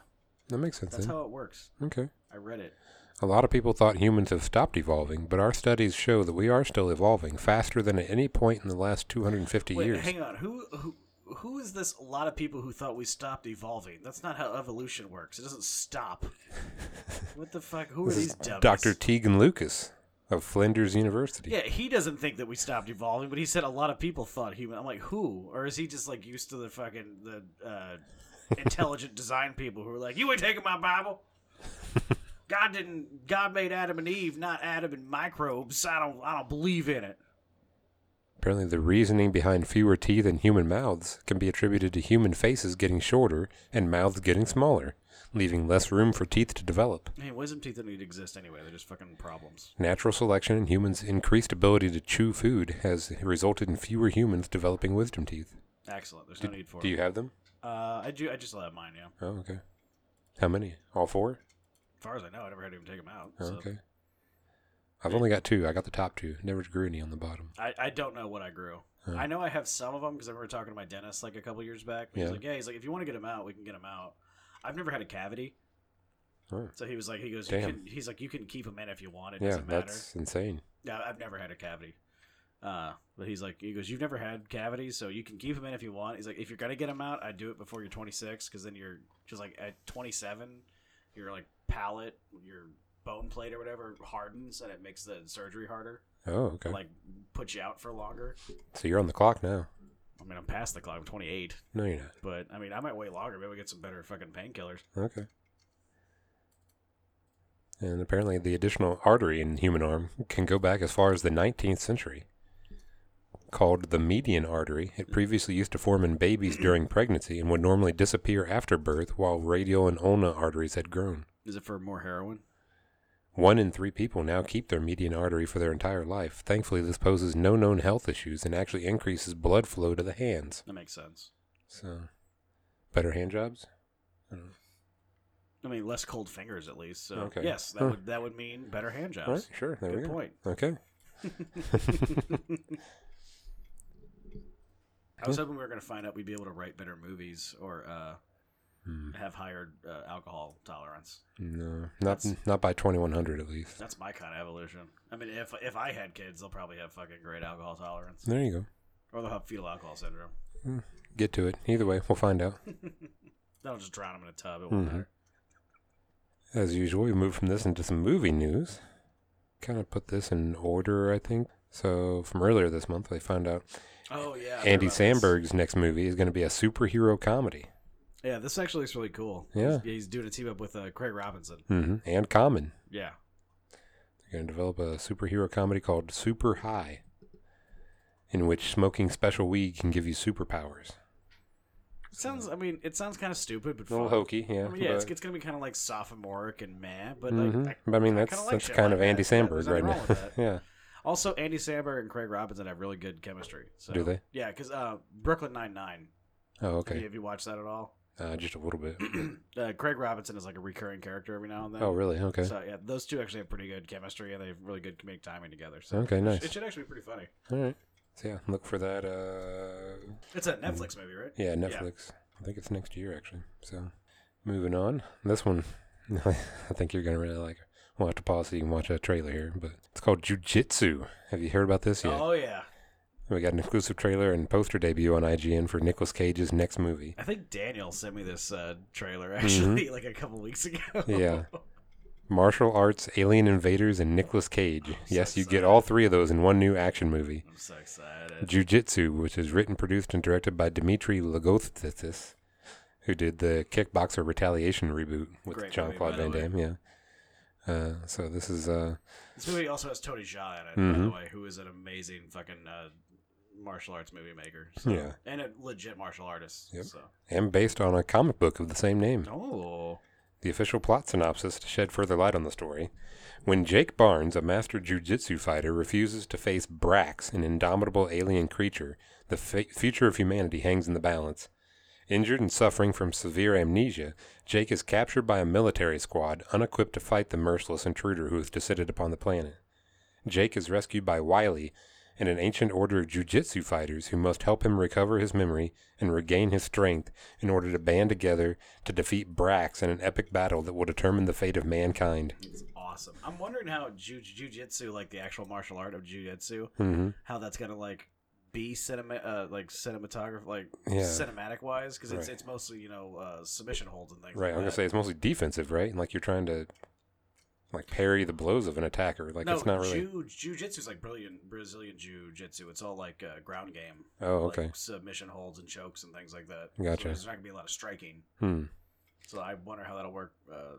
That makes sense that's then. how it works. Okay. I read it. A lot of people thought humans have stopped evolving, but our studies show that we are still evolving faster than at any point in the last 250 Wait, years. hang on. Who who who is this? A lot of people who thought we stopped evolving. That's not how evolution works. It doesn't stop. [LAUGHS] what the fuck? Who are This these is dummies? Dr. Teghan Lucas of Flinders University. Yeah, he doesn't think that we stopped evolving, but he said a lot of people thought human. I'm like, who? Or is he just like used to the fucking the uh, [LAUGHS] intelligent design people who are like, you ain't taking my Bible. [LAUGHS] God didn't. God made Adam and Eve, not Adam and microbes. I don't. I don't believe in it. Apparently, the reasoning behind fewer teeth in human mouths can be attributed to human faces getting shorter and mouths getting smaller, leaving less room for teeth to develop. Mean, wisdom teeth don't need to exist anyway. They're just fucking problems. Natural selection and humans' increased ability to chew food has resulted in fewer humans developing wisdom teeth. Excellent. There's no need for Do it. you have them? Uh, I do. I just have mine. Yeah. Oh, okay. How many? All four? As far as I know, I never had to even take them out. Oh, so. okay. I've only got two. I got the top two. Never grew any on the bottom. I, I don't know what I grew. Oh. I know I have some of them because I remember talking to my dentist like a couple years back. He's Yeah. like, yeah, he's like, if you want to get them out, we can get them out. I've never had a cavity, Oh. so he was like, he goes, can, he's like, you can keep them in if you want. It Yeah, doesn't matter. that's insane. Yeah, I've never had a cavity. Uh, but he's like, he goes, you've never had cavities, so you can keep them in if you want. He's like, if you're gonna get them out, I do it before you're 26, because then you're just like at 27, you're like palate, your bone plate or whatever hardens, and it makes the surgery harder. Oh, okay. Like puts you out for longer. so you're on the clock now. I mean, I'm past the clock. I'm 28, No, you're not. but I mean, I might wait longer. Maybe we get some better fucking painkillers. Okay. And apparently, the additional artery in the human arm can go back as far as the 19th century. Called the median artery, it previously used to form in babies during pregnancy and would normally disappear after birth while radial and ulnar arteries had grown. Is it for more heroin? One in three people now keep their median artery for their entire life. Thankfully, this poses no known health issues and actually increases blood flow to the hands. That makes sense. So, better hand jobs? I. I mean, less cold fingers at least. So Okay. yes, that Huh. would that would mean better hand right, jobs. sure. There we Good go. point. Okay. [LAUGHS] [LAUGHS] I was hoping we were going to find out we'd be able to write better movies or uh, Hmm. have higher uh, alcohol tolerance. No, not That's- not by 2100 at least. That's my kind of evolution. I mean, if if I had kids, they'll probably have fucking great alcohol tolerance, There you go. or they'll have fetal alcohol syndrome. Get to it. Either way, we'll find out. [LAUGHS] That'll just drown them in a tub. It won't Mhm. matter. As usual, we move from this into some movie news. Kind of put this in order, I think. So, from earlier this month, they found out Oh yeah, Andy about this. Samberg's next movie is going to be a superhero comedy. Yeah, this actually looks really cool. Yeah. he's, he's doing a team up with uh, Craig Robinson. hmm And Common. Yeah, They're going to develop a superhero comedy called Super High, in which smoking special weed can give you superpowers. it sounds. I mean, it sounds kind of stupid, but A little fun. hokey, yeah. I mean, yeah, it's, it's gonna be kind of like sophomoric and meh, but like, I, But I mean, I that's kinda like that's kind like of Andy that. Samberg right now. wrong with that. [LAUGHS] yeah. also Andy Samberg and Craig Robinson have really good chemistry. So. Do they? Yeah, because uh, Brooklyn Nine Nine. Oh, Have, you, okay. have you watched that at all? Uh, just a little bit. [CLEARS THROAT] uh, Craig Robinson is like a recurring character every now and then. Oh, really? Okay. So yeah, those two actually have pretty good chemistry and they have really good comedic timing together. So Okay, nice. It should actually be pretty funny. All right. So yeah, look for that. Uh, It's a Netflix movie, right? yeah, Netflix. I think it's next year actually. So, moving on. This one, [LAUGHS] I think you're gonna really like. We'll have to pause so you can watch a trailer here, but it's called Jujitsu. Have you heard about this yet? Oh yeah. We got an exclusive trailer and poster debut on IGN for Nicolas Cage's next movie. I think Daniel sent me this uh, trailer actually [LAUGHS] like a couple weeks ago. Mm-hmm. Yeah. Martial arts, alien invaders, and Nicolas Cage. yes, you get all three of those in one new action movie. I'm so excited. Jiu-Jitsu, which is written, produced, and directed by Dimitri Logothetis, who did the Kickboxer Retaliation reboot with Great Jean-Claude by the Van. Damme. Yeah. Uh, so this is uh, This movie also has Tony Jaa in it, by Mhm. the way, who is an amazing fucking uh, martial arts movie maker. So. Yeah. And a legit martial artist. Yep. So. and based on a comic book of the same name. Oh. The official plot synopsis to shed further light on the story. When Jake Barnes, a master jiu-jitsu fighter, refuses to face Brax, an indomitable alien creature, the fa- future of humanity hangs in the balance. Injured and suffering from severe amnesia, Jake is captured by a military squad unequipped to fight the merciless intruder who has descended upon the planet. Jake is rescued by Wylie and an ancient order of jiu-jitsu fighters who must help him recover his memory and regain his strength in order to band together to defeat Brax in an epic battle that will determine the fate of mankind. It's awesome. I'm wondering how jujitsu, like the actual martial art of jujitsu, hmm how that's gonna like be cinema, uh, like cinematograph, like Yeah. cinematic wise, because it's Right. it's mostly you know uh, submission holds and things. Right, like I'm gonna say it's mostly defensive, right? Like you're trying to like parry the blows of an attacker. Like no, it's not really. jiu- jujitsu is like brilliant Brazilian jiu-jitsu. It's all like uh, ground game. Oh, like okay. submission holds and chokes and things like that. Gotcha. So there's not gonna be a lot of striking. Hmm. So I wonder how that'll work, uh,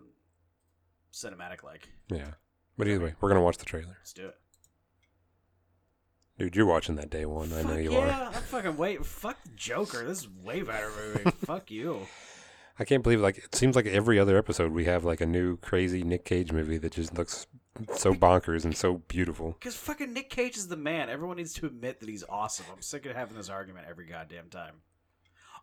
cinematic like. Yeah. But either way, we're gonna watch the trailer, Let's do it. dude. You're watching that day one. I know Fuck you yeah, I'm fucking wait. Fuck Joker. This is way better movie. [LAUGHS] Fuck you. I can't believe like it seems like every other episode we have like a new crazy Nick Cage movie that just looks so bonkers and so beautiful. Because fucking Nick Cage is the man. Everyone needs to admit that he's awesome. I'm sick of having this argument every goddamn time.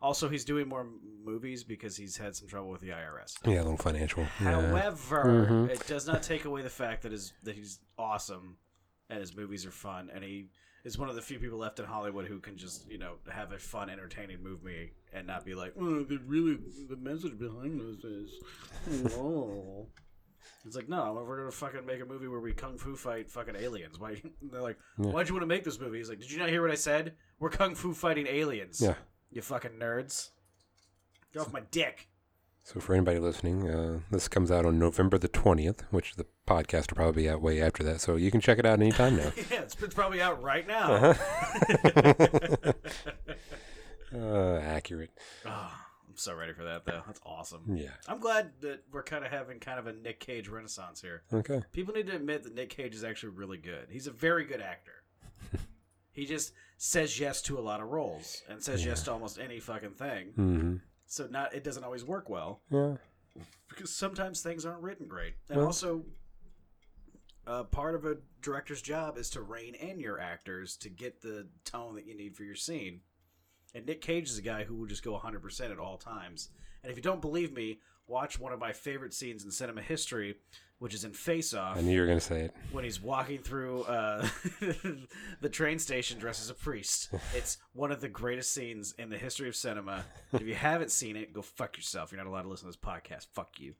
Also, he's doing more movies because he's had some trouble with the IRS. Yeah, a little financial. Yeah. However, Mhm. it does not take away the fact that his that he's awesome and his movies are fun, and he is one of the few people left in Hollywood who can just you know have a fun, entertaining movie and not be like, oh, the really the message behind this is, oh. [LAUGHS] It's like no, we're gonna fucking make a movie where we kung fu fight fucking aliens. Why? [LAUGHS] They're like, Yeah. why'd you want to make this movie? He's like, did you not hear what I said? We're kung fu fighting aliens. Yeah. You fucking nerds. Get off my dick. So for anybody listening, uh, this comes out on November the twentieth, which the podcast will probably be out way after that. So you can check it out anytime now. [LAUGHS] yeah, it's, it's probably out right now. Uh-huh. [LAUGHS] [LAUGHS] uh, accurate. Oh, I'm so ready for that, though. That's awesome. Yeah. I'm glad that we're kind of having kind of a Nick Cage renaissance here. Okay. People need to admit that Nick Cage is actually really good. He's a very good actor. he just says yes to a lot of roles and says yes to almost any fucking thing. hmm So not it doesn't always work well Yeah. because sometimes things aren't written great. And also uh, part of a director's job is to rein in your actors to get the tone that you need for your scene. And Nick Cage is a guy who will just go 100% at all times. And if you don't believe me, watch one of my favorite scenes in cinema history, which is in Face Off, I knew you were gonna say it. when he's walking through uh, [LAUGHS] the train station dressed as a priest. [LAUGHS] It's one of the greatest scenes in the history of cinema. If you haven't seen it, go fuck yourself. You're not allowed to listen to this podcast. Fuck you.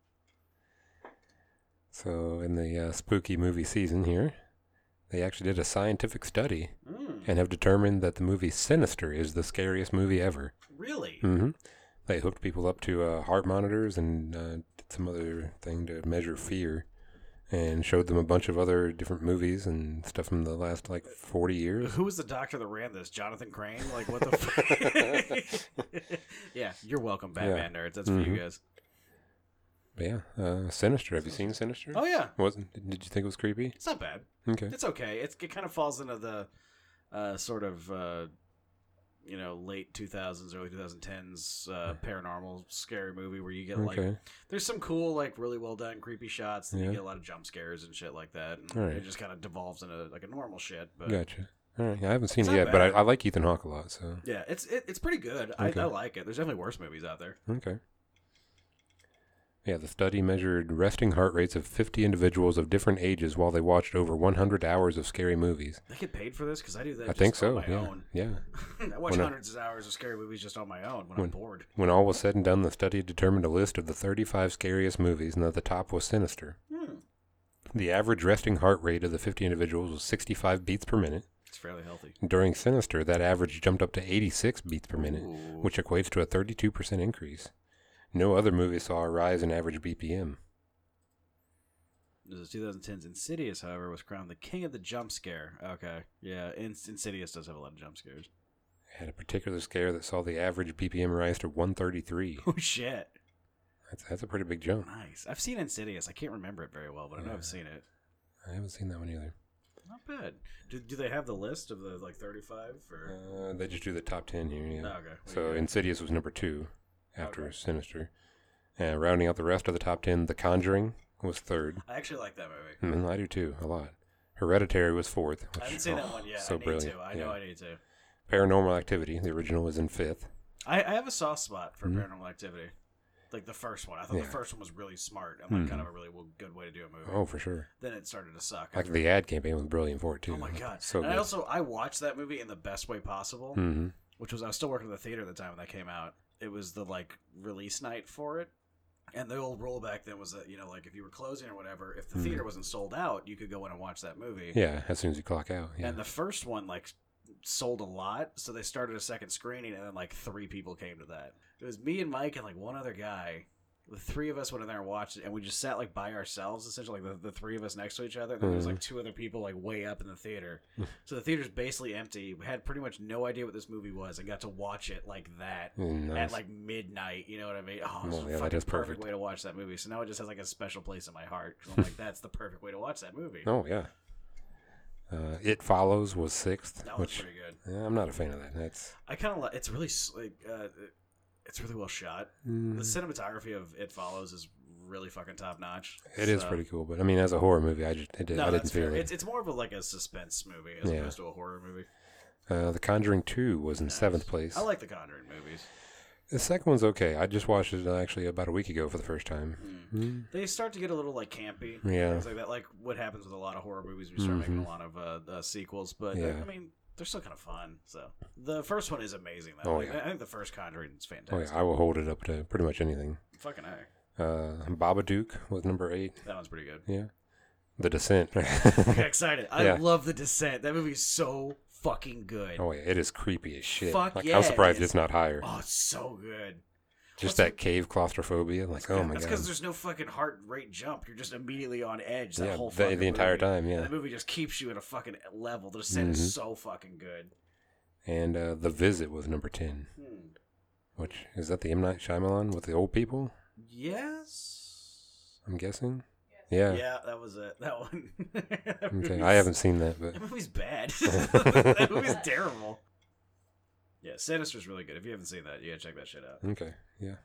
So in the uh, spooky movie season here, they actually did a scientific study Mm, and have determined that the movie Sinister is the scariest movie ever. really? hmm They hooked people up to uh, heart monitors and uh, did some other thing to measure fear, and showed them a bunch of other different movies and stuff from the last like forty years. Who was the doctor that ran this? Jonathan Crane? Like, what the fuck? [LAUGHS] yeah, you're welcome, Batman nerds. That's for you Mhm. guys. Yeah, uh, Sinister. Have you seen Sinister? Oh, yeah. Wasn't? Did you think it was creepy? It's not bad. Okay. It's okay. It's, it kind of falls into the uh, sort of uh, you know late 2000s, early 2010s uh, paranormal scary movie where you get like Okay. there's some cool like really well done creepy shots. And Yeah. You get a lot of jump scares and shit like that. And Alright. It just kind of devolves into like a normal shit. But Gotcha. All right. I haven't seen It's it yet, but I. I like Ethan Hawke a lot. So yeah, it's it, it's pretty good. Okay. I, I like it. There's definitely worse movies out there. okay. Yeah, the study measured resting heart rates of 50 individuals of different ages while they watched over 100 hours of scary movies. They get paid for this because I do that. I think on so. my Yeah. own. Yeah. [LAUGHS] I watch When I- hundreds of hours of scary movies just on my own when I'm bored. When all was said and done, the study determined a list of the 35 scariest movies, and at the top was Sinister. Hmm. The average resting heart rate of the 50 individuals was 65 beats per minute. It's fairly healthy. During Sinister, that average jumped up to 86 beats per minute, Ooh. which equates to a 32% increase. No other movie saw a rise in average BPM. The 2010's Insidious, however, was crowned the king of the jump scare. Okay, yeah, In- Insidious does have a lot of jump scares. It Had a particular scare that saw the average BPM rise to 133. [LAUGHS] Oh shit! That's, that's a pretty big jump. Nice. I've seen Insidious. I can't remember it very well, but I know I've seen it. I haven't seen that one either. Not bad. Do, do they have the list of the like 35 or? Uh, they just do the top 10 here, yeah. Oh, okay. So yeah. Insidious was number two after Okay. Sinister. Uh, rounding out the rest of the top 10, The Conjuring was third. I actually like that movie. Mm, I do too, a lot. Hereditary was fourth. I which- haven't seen that oh, one yet. So I need brilliant. to. I yeah. know I need to. Paranormal Activity, the original, was in fifth. I, I have a soft spot for Mhm. Paranormal Activity. Like the first one. I thought Yeah. the first one was really smart and like Mhm. kind of a really good way to do a movie. Oh, for sure. Then it started to suck. Like the ad campaign was brilliant for it too. oh my god! so and good. I also I watched that movie in the best way possible. hmm which was I was still working at the theater at the time when that came out. It was the like release night for it, and the old rule back then was that you know like if you were closing or whatever, if the Mhm. theater wasn't sold out, you could go in and watch that movie. Yeah, as soon as you clock out. Yeah. And the first one like sold a lot, so they started a second screening, and then like three people came to that. It was me and Mike and like one other guy. The three of us went in there and watched it, and we just sat like by ourselves, essentially, like the, the three of us next to each other. And then there was like two other people like way up in the theater, so the theater's basically empty. We had pretty much no idea what this movie was, and got to watch it like that Mm, nice. at like midnight. You know what I mean? Oh, Well, a yeah, that fucking perfect perfect. way to watch that movie. So now it just has like a special place in my heart. I'm like, [LAUGHS] that's the perfect way to watch that movie. oh yeah. Uh, it follows was sixth, That was which pretty good. yeah, I'm not a fan of that. That's I kind of like. It's really like uh, it's really well shot. Mm, The cinematography of It Follows is really fucking top notch. it is So- pretty cool, but I mean, as a horror movie, I just it No, I didn't that's feel fair. it. It's, it's more of a like a suspense movie as Yeah. opposed to a horror movie. Uh, the Conjuring Two was in Nice. seventh place. I like the Conjuring movies. the second one's okay. I just watched it uh, actually about a week ago for the first time. Mm. Mm. They start to get a little like campy, Yeah. things like that. Like what happens with a lot of horror movies, we start making Mhm. a lot of uh, uh, sequels. But uh, Yeah. I mean, they're still kind of fun. So the first one is amazing. Though. Oh, yeah. I think the first Conjuring is fantastic. Oh yeah, I will hold it up to pretty much anything. Fucking heck. Uh, Babadook was number eight. That one's pretty good. Yeah, The Descent. [LAUGHS] Excited. I Yeah. love the Descent. That movie is so fucking good. oh yeah, it is creepy as shit. Fuck like yeah, I'm surprised is. it's not higher. Oh, it's so good. Just that cave claustrophobia. Like, oh my god. That's because there's no fucking heart rate jump. You're just immediately on edge. That Yeah, whole the, the entire movie. time. Yeah. the movie just keeps you at a fucking level. The Descent Mhm. is so fucking good. And uh, The Visit was number ten. Hmm. Which is that the M Night Shyamalan with the old people? Yes. I'm guessing. Yeah. Yeah, that was it. That one. [LAUGHS] That Okay. I haven't seen that, but That movie's bad. [LAUGHS] [LAUGHS] that movie's terrible. Yeah, Sinister's really good. If you haven't seen that, you gotta check that shit out. okay. Yeah.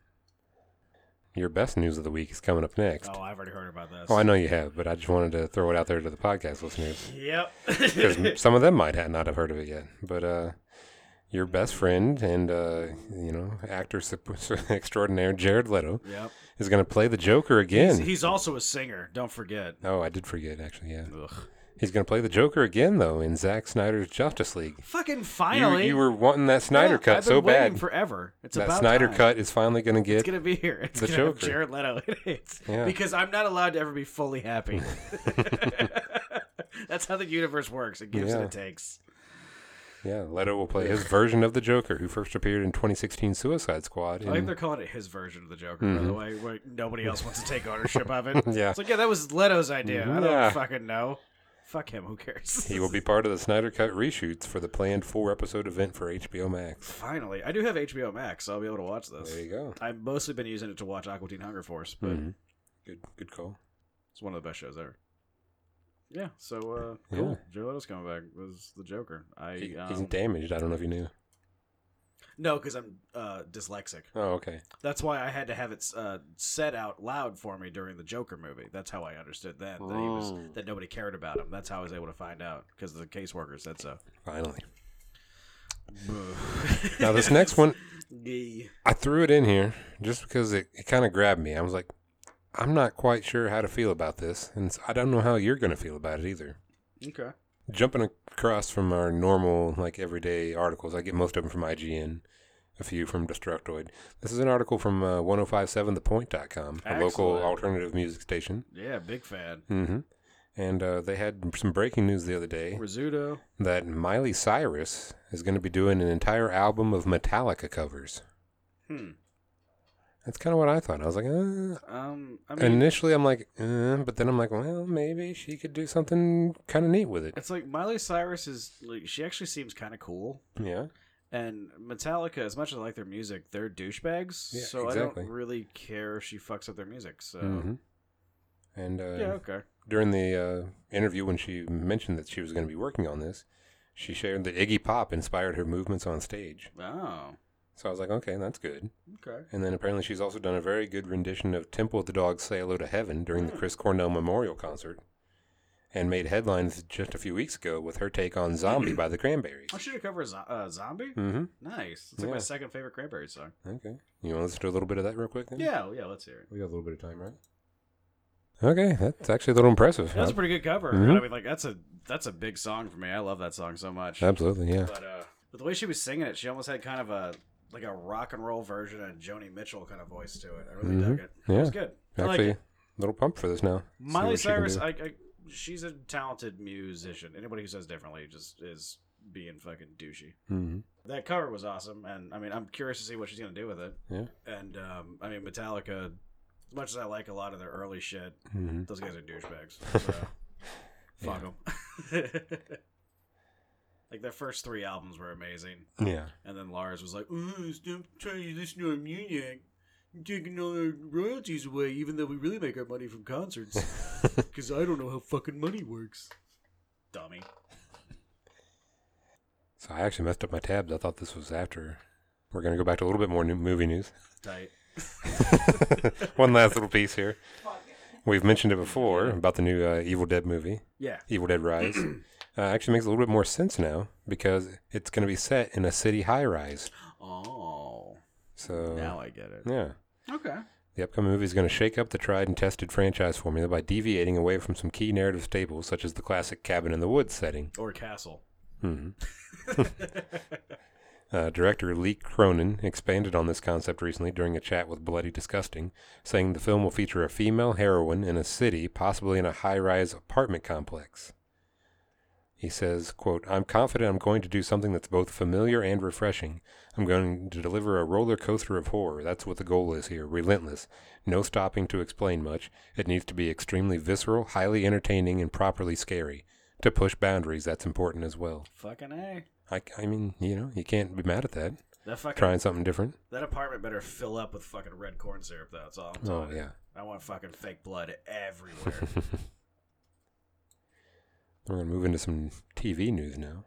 Your best news of the week is coming up next. Oh, I've already heard about this. Oh, I know you have, but I just wanted to throw it out there to the podcast listeners Yep. because [LAUGHS] some of them might ha- not have heard of it yet. But uh, your best friend and uh, you know actor [LAUGHS] extraordinaire Jared Leto yep. is going to play the Joker again. He's, he's also a singer. Don't forget. oh, I did forget actually. Yeah, Ugh. He's going to play the Joker again though in Zack Snyder's Justice League. Fucking finally. you were wanting that Snyder Yeah, cut I've so waiting bad. forever. It's that about Snyder time. cut is finally going to get. It's gonna be here. It's the Joker. Jared Leto in it. Yeah. Because I'm not allowed to ever be fully happy. [LAUGHS] [LAUGHS] That's how the universe works. It gives and it takes. Yeah, Leto will play his version of the Joker, who first appeared in 2016 Suicide Squad. I think they're calling it his version of the Joker, by Mhm. the way, where nobody else wants to take ownership of it. [LAUGHS] yeah, It's like, yeah, that was Leto's idea. I don't fucking know. Fuck him. Who cares? he will be part of the Snyder Cut reshoots for the planned four-episode event for HBO Max. Finally, I do have HBO Max, so I'll be able to watch this. There you go. I've mostly been using it to watch Aqua Teen Hunger Force, but Mhm. Good, good call. it's one of the best shows ever. Yeah, so uh, cool. Joe Leto's coming back was the Joker. I He, um, he's damaged. I don't know if you knew. No, because I'm uh, dyslexic. Oh, okay. That's why I had to have it uh, said out loud for me during the Joker movie. That's how I understood then that he was Mm. that nobody cared about him. That's how I was able to find out because the caseworker said so. Finally. [LAUGHS] Now this next one. I threw it in here just because it, it kind of grabbed me. I was like, I'm not quite sure how to feel about this, and I don't know how you're going to feel about it either. Okay. Jumping across from our normal, like everyday articles, I get most of them from IGN, a few from Destructoid. This is an article from uh, 1057thepoint.com, a local Excellent. alternative music station. Yeah, big fan. hmm And uh, they had some breaking news the other day Rizzuto. that Miley Cyrus is going to be doing an entire album of Metallica covers. Hmm. That's kind of what I thought. I was like, uh, Um. I mean, initially I'm like, uh, but then I'm like, well, maybe she could do something kind of neat with it. it's like Miley Cyrus is like she actually seems kind of cool. Yeah. And Metallica, as much as I like their music, they're douchebags. Yeah, so exactly. I don't really care if she fucks up their music. So hmm And uh, yeah, okay. during the uh, interview, when she mentioned that she was going to be working on this, she shared that Iggy Pop inspired her movements on stage. Oh, So I was like, okay, that's good. okay. And then apparently she's also done a very good rendition of Temple of the Dogs Say Hello to Heaven during the Chris Cornell Memorial Concert. And made headlines just a few weeks ago with her take on Zombie by the Cranberries. [CLEARS THROAT] Oh, should have covered zo- uh, Zombie. Mm-hmm. Nice. It's like my second favorite Cranberry song. Okay. You want to listen to a little bit of that real quick then? Yeah, well, yeah. Let's hear it. We got a little bit of time, right? Okay, that's actually a little impressive. That's a pretty good cover. Mhm. I mean, like that's a that's a big song for me. I love that song so much. Absolutely, yeah. But uh, but the way she was singing it, she almost had kind of a like a rock and roll version of Joni Mitchell kind of voice to it. I really Mhm. dug it. Yeah. It was good. I like Actually, it. a little pumped for this now. Miley what she can Cyrus. I, I, she's a talented musician. Anybody who says differently just is being fucking douchey. Mhm. That cover was awesome, and I mean, I'm curious to see what she's gonna do with it. Yeah. And um, I mean, Metallica, as much as I like a lot of their early shit, Mhm. those guys are douchebags. So, [LAUGHS] fuck them. [LAUGHS] like their first three albums were amazing, Yeah. and then Lars was like, "Oh, stop trying to listen to our music." You're taking all our royalties away, even though we really make our money from concerts. [LAUGHS] Because I don't know how fucking money works. Dummy. So I actually messed up my tabs. I thought this was after we're going to go back to a little bit more new movie news. Tight. [LAUGHS] One last little piece here. We've mentioned it before about the new uh, Evil Dead movie, Yeah. Evil Dead Rise. [CLEARS THROAT] uh, actually makes a little bit more sense now because it's going to be set in a city high rise. Oh. So Now I get it. yeah, Okay. the upcoming movie is going to shake up the tried and tested franchise formula by deviating away from some key narrative staples such as the classic cabin in the woods setting. Or castle. hmm [LAUGHS] Uh, director Lee Cronin expanded on this concept recently during a chat with Bloody Disgusting, saying the film will feature a female heroine in a city, possibly in a high-rise apartment complex. He says, quote, I'm confident I'm going to do something that's both familiar and refreshing. I'm going to deliver a roller coaster of horror. That's what the goal is here. Relentless. No stopping to explain much. It needs to be extremely visceral, highly entertaining, and properly scary. To push boundaries, that's important as well. Fucking A. I, I mean, you know, you can't be mad at that. That fucking Trying something different. that apartment better fill up with fucking red corn syrup though, that's all I'm Oh, telling you. yeah. I want fucking fake blood everywhere. [LAUGHS] We're going to move into some TV news now.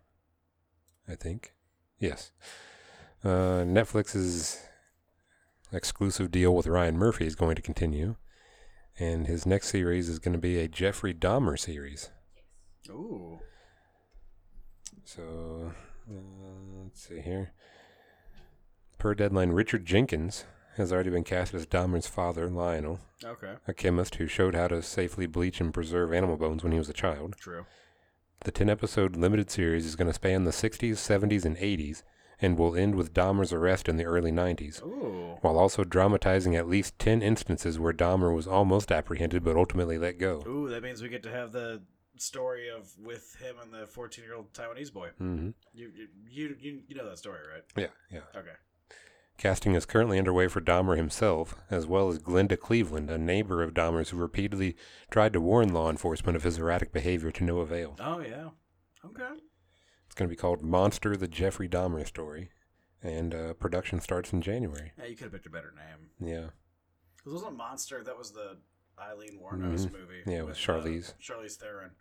I think. Yes. Uh, Netflix's exclusive deal with Ryan Murphy is going to continue. And his next series is going to be a Jeffrey Dahmer series. Ooh. So, uh, let's see here. Per deadline, Richard Jenkins has already been cast as Dahmer's father, Lionel, Okay. a chemist who showed how to safely bleach and preserve animal bones when he was a child. True. The 10 episode limited series is going to span the 60s, 70s, and 80s and will end with Dahmer's arrest in the early 90s, Ooh. while also dramatizing at least 10 instances where Dahmer was almost apprehended but ultimately let go. Ooh, that means we get to have the story of with him and the 14 year old Taiwanese boy. hmm You, you you you you know that story, right? Yeah, yeah. Okay. Casting is currently underway for Dahmer himself, as well as Glenda Cleveland, a neighbor of Dahmer's who repeatedly tried to warn law enforcement of his erratic behavior to no avail. Oh yeah. Okay. It's going to be called Monster the Jeffrey Dahmer Story, and uh, production starts in January. Yeah, you could have picked a better name. Yeah. Because wasn't Monster that was the Eileen Wuornos Mhm. movie? Yeah, with Charlize. Uh, Charlize Theron.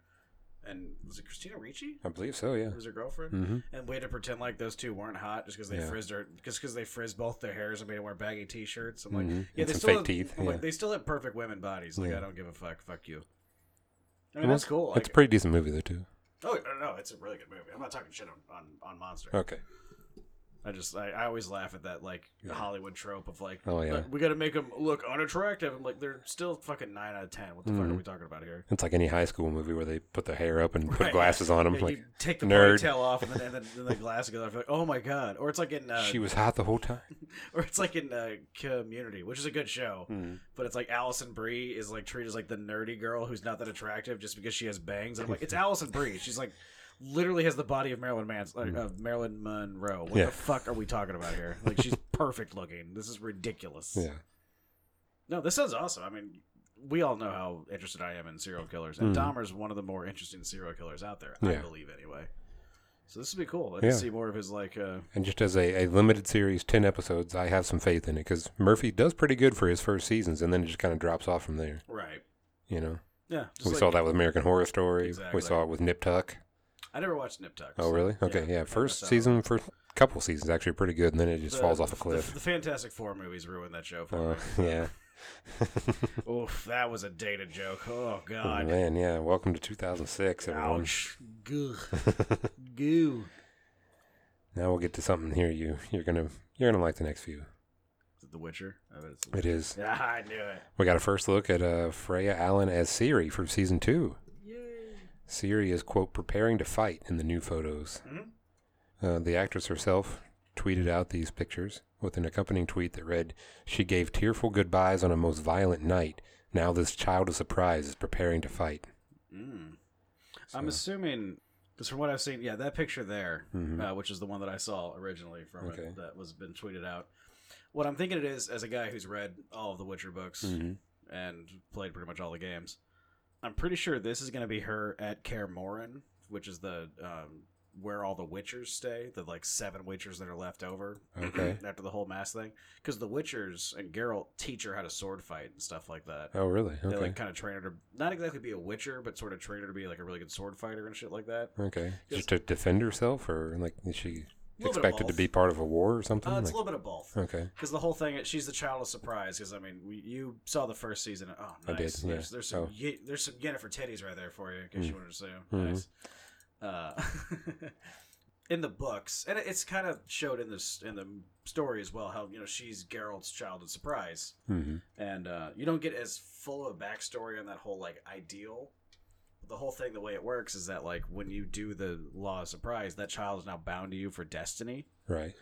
And was it Christina Ricci? I believe so, yeah. Was her girlfriend? hmm And way to pretend like those two weren't hot just because they Yeah. frizzed her, just because they frizzed both their hairs and made them wear baggy t-shirts. I'm like, Mhm. yeah, And they still have, teeth, I'm like, yeah. they still have perfect women bodies. Like Yeah. I don't give a fuck. Fuck you. I mean Well, that's cool. it's a pretty decent movie, though, too. oh no, it's a really good movie. I'm not talking shit on on, on Monster. Okay. I just I, I always laugh at that like Yeah. Hollywood trope of like, Oh, yeah. We got to make them look unattractive. I'm like, they're still fucking nine out of ten. What the fuck are Mhm. we talking about here? It's like any high school movie where they put their hair up and put Right. glasses on them. Yeah, like, take the nerd. ponytail off and then, and then, then the glasses go off. Like, oh my god! Or it's like in uh, she was hot the whole time. [LAUGHS] or it's like in uh, Community, which is a good show, Mm. but it's like Alison Brie is like treated as like the nerdy girl who's not that attractive just because she has bangs. And I'm [LAUGHS] like, it's Alison Brie. She's like literally has the body of Marilyn Manson, like, of Marilyn Monroe. What Yeah. the fuck are we talking about here? Like she's [LAUGHS] perfect looking. This is ridiculous. Yeah. No, this sounds awesome. I mean, we all know how interested I am in serial killers, and Mhm. Dahmer's one of the more interesting serial killers out there. I Yeah. believe anyway. So this would be cool. I'd Yeah. see more of his like. uh And just as a, a limited series, 10 episodes, I have some faith in it because Murphy does pretty good for his first seasons and then it just kind of drops off from there. Right. You know? Yeah. just we like- saw that with American Horror Story. Exactly. We saw it with Nip Tuck. I never watched Nip Tuck. Oh, so- really? Okay, yeah, yeah. First missed out on season, first couple seasons actually pretty good, and then it just The- falls off a the- cliff. The, Fantastic Four movies ruined that show for Uh, me. [LAUGHS] yeah. [LAUGHS] Oof, that was a dated joke. Oh Oh, God. man, yeah. Welcome to 2006, everyone. Ouch. Goo. [LAUGHS] Goo. now we'll get to something here you you're gonna you're gonna like the next few. Is it The Witcher. I bet it's It is. Yeah, I knew it. We got a first look at uh, Freya Allan as Ciri for season two. Ciri is quote preparing to fight in the new photos. Mhm. Uh, the actress herself tweeted out these pictures with an accompanying tweet that read, "She gave tearful goodbyes on a most violent night. Now this child of surprise is preparing to fight." Mm. I'm assuming, because from what I've seen, yeah, that picture there, Mhm. uh, which is the one that I saw originally from Okay. it, that was been tweeted out. What I'm thinking it is, as a guy who's read all of the Witcher books Mhm. and played pretty much all the games, I'm pretty sure this is going to be her at Kaer which is the um, where all the Witchers stay, the like seven Witchers that are left over Okay. [CLEARS THROAT] after the whole mass thing. Because the Witchers and Geralt teach her how to sword fight and stuff like that. Oh, really? They Okay. like kind of train her to not exactly be a Witcher, but sort of train her to be like a really good sword fighter and shit like that. okay. Just to defend herself, or like is she? Little bit of expected to be part of a war or something? Uh, it's Like- a little bit of both. okay. Because the whole thing, she's the child of surprise. Because I mean, we, you saw the first season. Oh, I nice. did, yeah. There's, there's some Oh. Ye- there's some Yennefer titties right there for you, in case Mm. you wanted to see 'em. Mhm. Nice. Uh, [LAUGHS] in the books, and it- it's kind of showed in this in the story as well. How you know she's Geralt's child of surprise, hmm and uh, you don't get as full of a backstory on that whole like ideal. The whole thing, the way it works, is that like when you do the law of surprise, that child is now bound to you for destiny Right.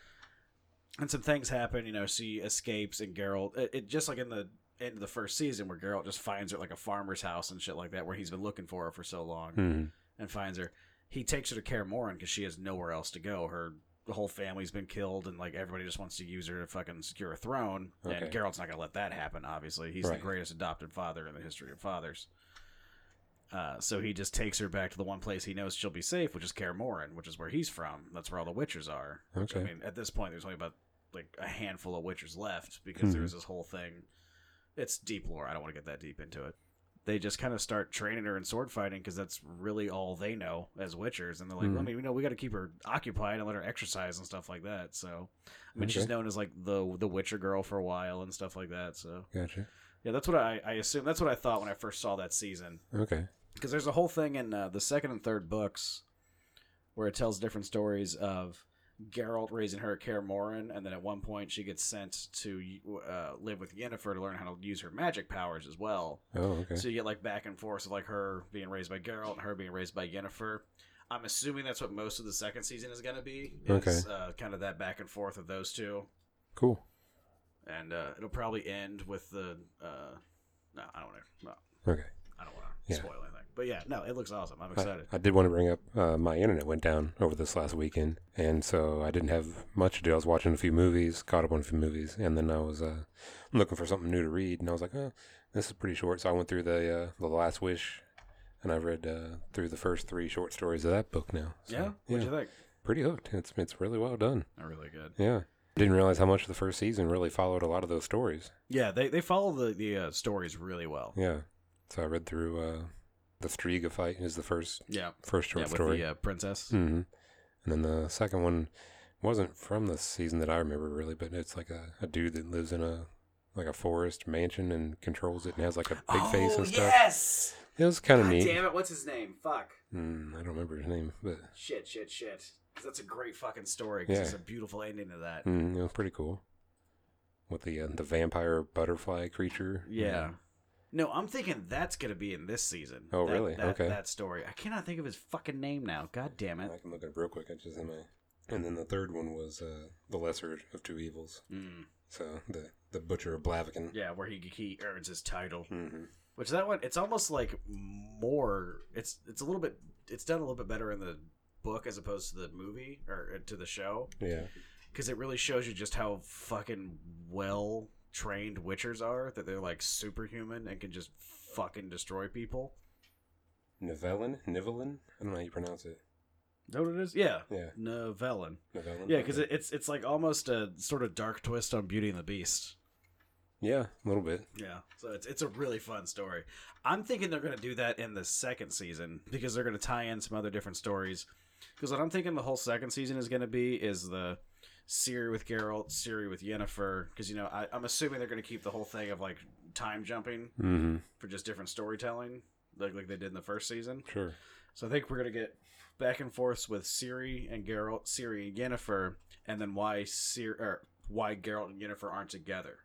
and some things happen. You know, she escapes, and Geralt. It, it just like in the end of the first season, where Geralt just finds her at like a farmer's house and shit like that, where he's been looking for her for so long, hmm and finds her. He takes her to Kaer Morhen because she has nowhere else to go. Her the whole family's been killed, and like everybody just wants to use her to fucking secure a throne. And Okay. Geralt's not gonna let that happen. Obviously, he's Right. the greatest adopted father in the history of fathers. Uh, so he just takes her back to the one place he knows she'll be safe, which is Kaer Morhen, which is where he's from. That's where all the Witchers are. Which, I mean, at this point, there's only about like a handful of Witchers left because Mhm. there's this whole thing. It's deep lore. I don't want to get that deep into it. They just kind of start training her in sword fighting because that's really all they know as Witchers. And they're like, Mhm. I mean, we know we got to keep her occupied and let her exercise and stuff like that. So, I mean, she's known as like the the Witcher girl for a while and stuff like that. So, Gotcha. yeah, that's what I I assume. That's what I thought when I first saw that season Okay. Because there's a whole thing in uh, the second and third books where it tells different stories of Geralt raising her at Kaer Morhen, and then at one point she gets sent to uh, live with Yennefer to learn how to use her magic powers as well. Oh, okay. So you get like back and forth of like her being raised by Geralt and her being raised by Yennefer. I'm assuming that's what most of the second season is going to be. Is, Okay. Uh, kind of that back and forth of those two, Cool. and uh, it'll probably end with the. Uh, no, I don't want to. No, Okay. I don't want to Yeah. spoil anything. But yeah, no, it looks awesome. I'm excited. I did want to bring up uh, my internet went down over this last weekend, and so I didn't have much to do. I was watching a few movies, caught up on a few movies, and then I was uh, looking for something new to read, and I was like, oh, this is pretty short. So I went through the uh, the Last Wish, and I read uh, through the first three short stories of that book now. So, yeah, what'd you think? pretty hooked. It's it's really well done. Really good. Yeah, didn't realize how much the first season really followed a lot of those stories. Yeah, they they follow the the uh, stories really well. Yeah, so I read through uh, the Striga fight is the first Yeah, first yeah, short with story. the uh, princess. hmm And then the second one wasn't from the season that I remember really, but it's like a, a dude that lives in a like a forest mansion and controls it and has like a big face and stuff. Oh, yes! It was kind of neat. damn it! What's his name? Fuck. Mm, I don't remember his name, but Shit, shit, shit. that's a great fucking story. 'cause Yeah. it's a beautiful ending to that. mm, it was pretty cool. With the uh, the vampire butterfly creature. Yeah. No, I'm thinking that's gonna be in this season. Oh, That- really? That, Okay. That story. I cannot think of his fucking name now. God damn it. I can look it up real quick. I just in my. And then the third one was uh, the lesser of two evils. Mm. So the the butcher of Blaviken. Yeah, where he he earns his title. hmm Which that one, it's almost like more. It's it's a little bit. It's done a little bit better in the book as opposed to the movie or uh, to the show Yeah. because it really shows you just how fucking well trained witchers are. That they're like superhuman and can just fucking destroy people. Nivellen? Nivellen? I don't know how you pronounce it. Is that what it is? Yeah, Yeah. Novellin. Nivellen? Yeah, because it, it's it's like almost a sort of dark twist on Beauty and the Beast. Yeah, a little bit. Yeah, so it's it's a really fun story. I'm thinking they're going to do that in the second season because they're going to tie in some other different stories. Because what I'm thinking the whole second season is going to be is the Ciri with Geralt, Ciri with Yennefer. Because you know I, I'm assuming they're going to keep the whole thing of like time jumping Mm-hmm. for just different storytelling, like like they did in the first season. Sure. So I think we're gonna get back and forth with Ciri and Geralt, Ciri and Yennefer, and then why Ciri or why Geralt and Yennefer aren't together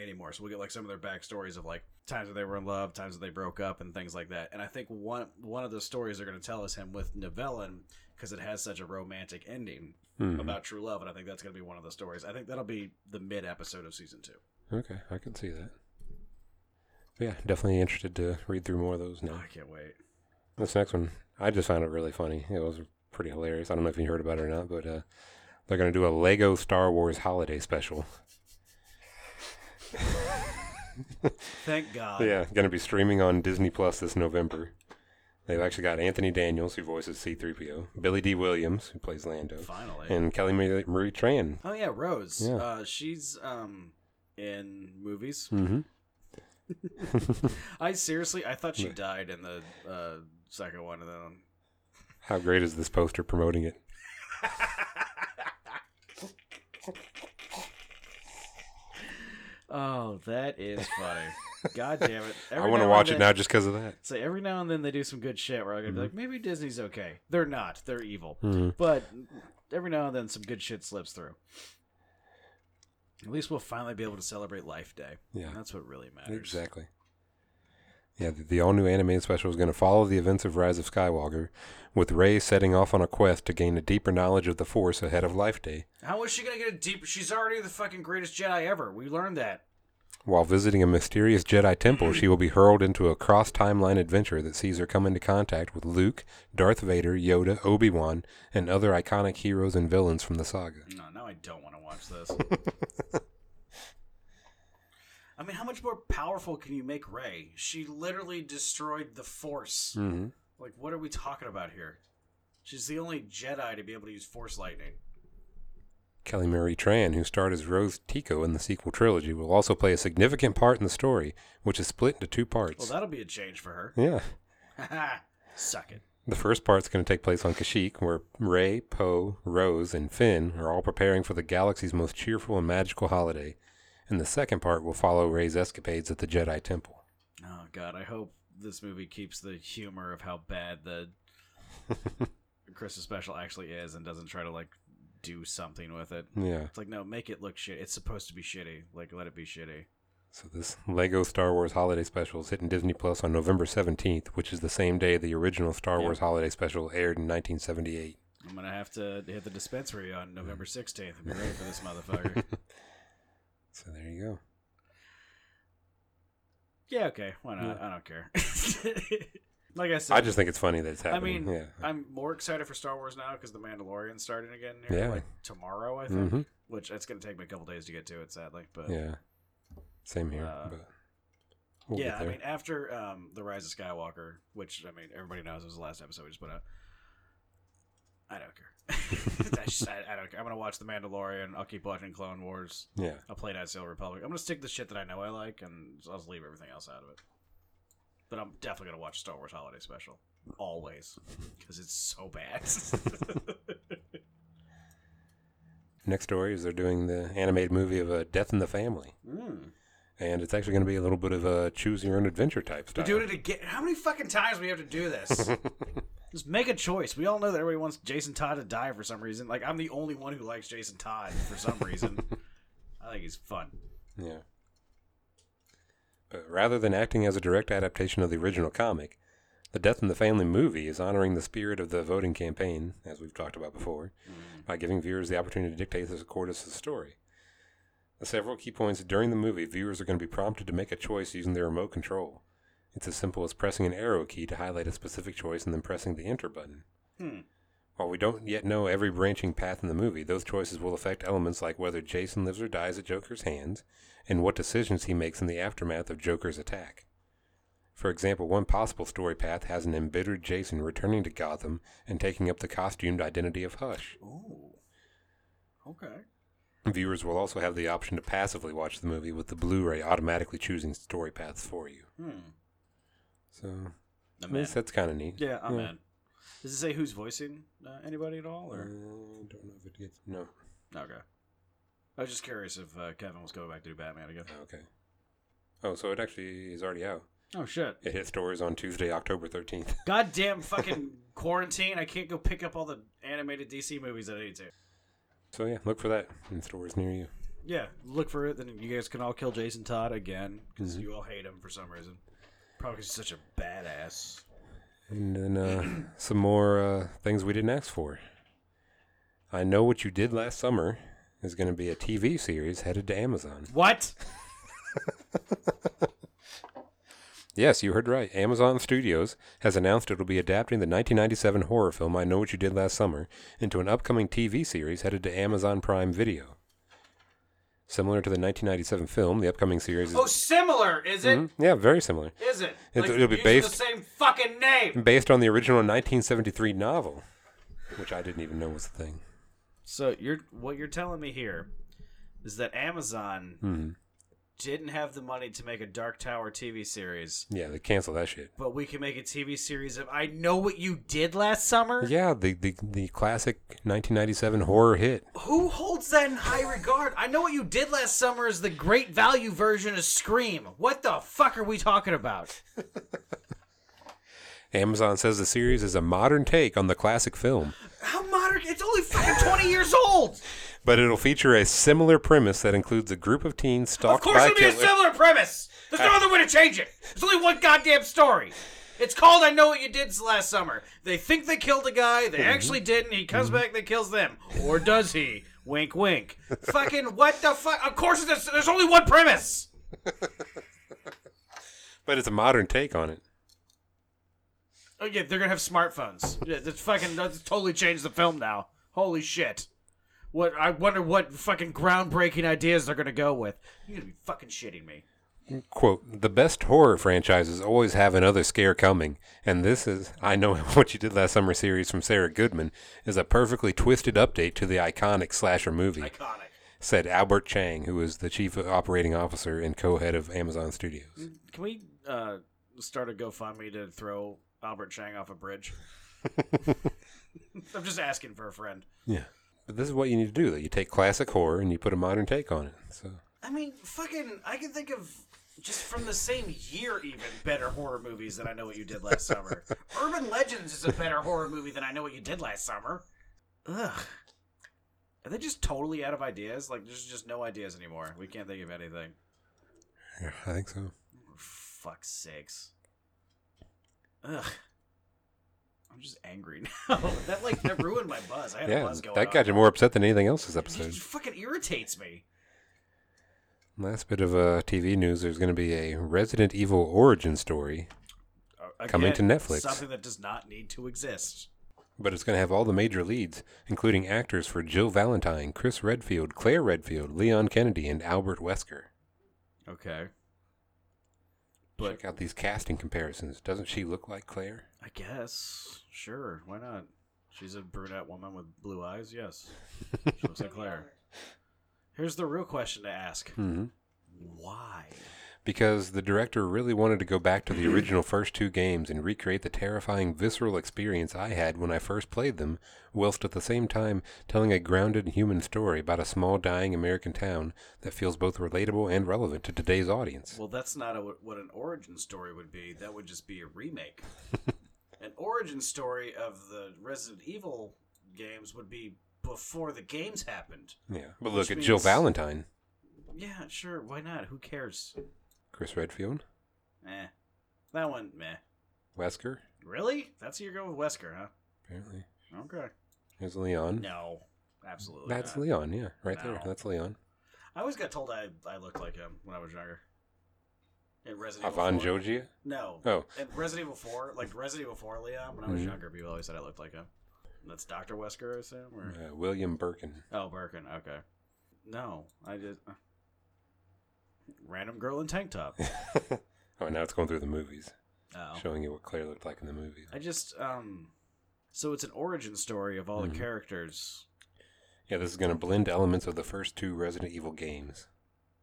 anymore. So we'll get like some of their backstories of like times that they were in love, times that they broke up, and things like that. And I think one one of the stories they're gonna tell us him with Nivellen because it has such a romantic ending Mhm. about true love, and I think that's gonna be one of the stories. I think that'll be the mid episode of season two. Okay, I can see that. But yeah, definitely interested to read through more of those now. I can't wait. This next one, I just found it really funny. It was pretty hilarious. I don't know if you heard about it or not, but uh, they're going to do a Lego Star Wars holiday special. [LAUGHS] [LAUGHS] Thank God. yeah, going to be streaming on Disney Plus this November. They've actually got Anthony Daniels, who voices C-3PO, Billy Dee Williams, who plays Lando, Finally. and Kelly Marie, Marie Tran. Oh yeah, Rose. Yeah. Uh, she's um in movies. Mm-hmm. [LAUGHS] I seriously, I thought she died in the uh, second one, and then How great is this poster promoting it? [LAUGHS] Oh, that is funny. [LAUGHS] God damn it! I want to watch it then- now just because of that. So every now and then they do some good shit where I'm gonna be like, maybe Disney's okay. They're not. They're evil. Mhm. But every now and then some good shit slips through. At least we'll finally be able to celebrate Life Day. Yeah. And that's what really matters. Exactly. Yeah, the, the all new animated special is going to follow the events of Rise of Skywalker, with Rey setting off on a quest to gain a deeper knowledge of the Force ahead of Life Day. How is she gonna get a deep? She's already the fucking greatest Jedi ever. We learned that. While visiting a mysterious Jedi temple, she will be hurled into a cross timeline adventure that sees her come into contact with Luke, Darth Vader, Yoda, Obi Wan, and other iconic heroes and villains from the saga. No, now I don't want to watch this. [LAUGHS] I mean, how much more powerful can you make Rey? She literally destroyed the Force. Mm-hmm. Like, what are we talking about here? She's the only Jedi to be able to use Force lightning. Kelly Marie Tran, who starred as Rose Tico in the sequel trilogy, will also play a significant part in the story, which is split into two parts. Well, that'll be a change for her. yeah. [LAUGHS] Suck it. The first part's going to take place on Kashyyyk, where Rey, Poe, Rose, and Finn are all preparing for the galaxy's most cheerful and magical holiday. And the second part will follow Rey's escapades at the Jedi Temple. Oh god, I hope this movie keeps the humor of how bad the [LAUGHS] Christmas special actually is and doesn't try to like do something with it. Yeah. It's like no, make it look shit. It's supposed to be shitty. Like let it be shitty. So this Lego Star Wars Holiday Special is hitting Disney Plus on November 17th, which is the same day the original Star Yeah. Wars Holiday Special aired in 1978. I'm gonna have to hit the dispensary on November 16th and be ready for this motherfucker. [LAUGHS] So there you go. yeah, okay, why not? I don't care. [LAUGHS] like I said, I just think it's funny that it's I happening. mean, yeah. I'm more excited for Star Wars now because the Mandalorian's starting again here, Yeah. like tomorrow, I think. hmm Which it's gonna take me a couple days to get to it, sadly. But Yeah. Same here. Uh, but we'll yeah, I mean, after um, the Rise of Skywalker, which I mean, everybody knows was the last episode we just put out. I don't care. [LAUGHS] I, just, [LAUGHS] I, I don't care. I'm gonna watch The Mandalorian. I'll keep watching Clone Wars. yeah. I'll play Night Sail Republic. I'm gonna stick the shit that I know I like, and I'll just leave everything else out of it. But I'm definitely gonna watch Star Wars Holiday Special always [LAUGHS] because it's so bad. Next story is they're doing the animated movie of uh, Death in the Family. mm. And it's actually going to be a little bit of a choose your own adventure type We're doing it again. How many fucking times do we have to do this? Just make a choice. We all know that everybody wants Jason Todd to die for some reason. Like I'm the only one who likes Jason Todd for some reason. [LAUGHS] I think he's fun. Yeah. But rather than acting as a direct adaptation of the original comic, the Death in the Family movie is honoring the spirit of the voting campaign, as we've talked about before, mm. by giving viewers the opportunity to dictate the course of the story. Several key points during the movie, viewers are going to be prompted to make a choice using their remote control. It's as simple as pressing an arrow key to highlight a specific choice and then pressing the enter button. Hmm. While we don't yet know every branching path in the movie, those choices will affect elements like whether Jason lives or dies at Joker's hands, and what decisions he makes in the aftermath of Joker's attack. For example, one possible story path has an embittered Jason returning to Gotham and taking up the costumed identity of Hush. Ooh. Okay. Viewers will also have the option to passively watch the movie with the Blu ray automatically choosing story paths for you. Hmm. So, at least that's kind of neat. Yeah, I'm Yeah. in. Does it say who's voicing uh, anybody at all? Uh, I Or don't know if it gets. No. okay. I was just curious if uh, Kevin was going back to do Batman again. Okay. Oh, so it actually is already out. Oh shit! It hit stores on Tuesday, October 13th. [LAUGHS] Goddamn fucking quarantine! I can't go pick up all the animated DC movies that I need to. So yeah, look for that in stores near you. Yeah, look for it. Then you guys can all kill Jason Todd again because Mhm. you all hate him for some reason. Probably such a badass. And then uh, [CLEARS THROAT] some more uh, things we didn't ask for. I Know What You Did Last Summer is going to be a TV series headed to Amazon. What? [LAUGHS] Yes, you heard right. Amazon Studios has announced it will be adapting the 1997 horror film I Know What You Did Last Summer into an upcoming TV series headed to Amazon Prime Video. Similar to the 1997 film, the upcoming series is Oh, similar is it? Mhm. yeah, very similar. Is it? It's- it'll be using based- the same fucking name. Based on the original 1973 novel, which I didn't even know was a thing. So you're what you're telling me here is that Amazon Mhm. Didn't have the money to make a Dark Tower TV series, Yeah, they canceled that shit. but we can make a TV series of I Know What You Did Last Summer. Yeah, the, the, the classic 1997 horror hit. Who holds that in high regard? I Know What You Did Last Summer is the great value version of Scream. What the fuck are we talking about? [LAUGHS] Amazon says the series is a modern take on the classic film, How modern? It's only fucking 20 years old. But it'll feature a similar premise that includes a group of teens stalked by Of course by it'll be a killer- similar premise. There's no uh, other way to change it. There's only one goddamn story. It's called I Know What You Did Last Summer. They think they killed a guy, they mm-hmm. actually didn't. He comes mm-hmm. back, and they kills them. Or does he? Wink, wink. [LAUGHS] Fucking what the fuck? Of course, there's, there's only one premise. [LAUGHS] but it's a modern take on it. Oh yeah, they're gonna have smartphones. Yeah, that's fucking that's totally changed the film now. Holy shit. What I wonder what fucking groundbreaking ideas they're gonna go with. You're gonna be fucking shitting me. Quote, the best horror franchises always have another scare coming, and this is, I Know [LAUGHS] What You Did Last Summer series from Sarah Goodman, is a perfectly twisted update to the iconic slasher movie, Iconic. said Albert Cheng, who is the chief operating officer and co-head of Amazon Studios. Can we uh, start a GoFundMe to throw Albert Cheng off a bridge? [LAUGHS] [LAUGHS] I'm just asking for a friend. Yeah. But this is what you need to do, though. You take classic horror and you put a modern take on it. So I mean, fucking, I can think of just from the same year, even better horror movies than I Know What You Did Last Summer. [LAUGHS] Urban Legends is a better horror movie than I Know What You Did Last Summer. Ugh. Are they just totally out of ideas? Like, there's just no ideas anymore. We can't think of anything. yeah, I think so. For fuck's sakes. Ugh. I'm just angry [LAUGHS] now. that like that ruined my buzz. I had a buzz going that on. got you more upset than anything else this It episode. just fucking irritates me. Last bit of uh, TV news: There's going to be a Resident Evil origin story, Uh, Coming to Netflix. Something that does not need to exist. but it's going to have all the major leads, including actors for Jill Valentine, Chris Redfield, Claire Redfield, Leon Kennedy, and Albert Wesker. Okay. But Check out these casting comparisons. Doesn't she look like Claire? I guess sure, why not? She's a brunette woman with blue eyes. Yes, she looks like Claire. [LAUGHS] Here's the real question to ask: hmm Why? Because the director really wanted to go back to the [CLEARS THROAT] original first two games and recreate the terrifying, visceral experience I had when I first played them, whilst at the same time telling a grounded human story about a small, dying American town that feels both relatable and relevant to today's audience. Well, that's not a, what an origin story would be. That would just be a remake. [LAUGHS] an origin story of the Resident Evil games would be before the games happened. Yeah, but look at Jill Valentine, Yeah, sure. Why not? Who cares? Chris Redfield, Eh. That one, meh. Wesker, Really? That's who you're going with Wesker, huh? apparently. Okay. There's Leon. No, absolutely. That's not. Leon, yeah, right there. That's Leon. I always got told I, I looked like him when I was younger. In Resident Avon Evil 4. Jogia? No. Oh. In Resident Evil 4, like Resident Evil 4 Leon, when I was Mhm. younger, people always said I looked like him. That's Dr. Wesker, I assume? Or... Uh, William Birkin. Oh, Birkin, okay. No, I did. Random girl in tank top. [LAUGHS] oh, now it's going through the movies, Oh. showing you what Claire looked like in the movies. I just, um. So it's an origin story of all Mhm. the characters. Yeah, this is going to blend elements of the first two Resident Evil games.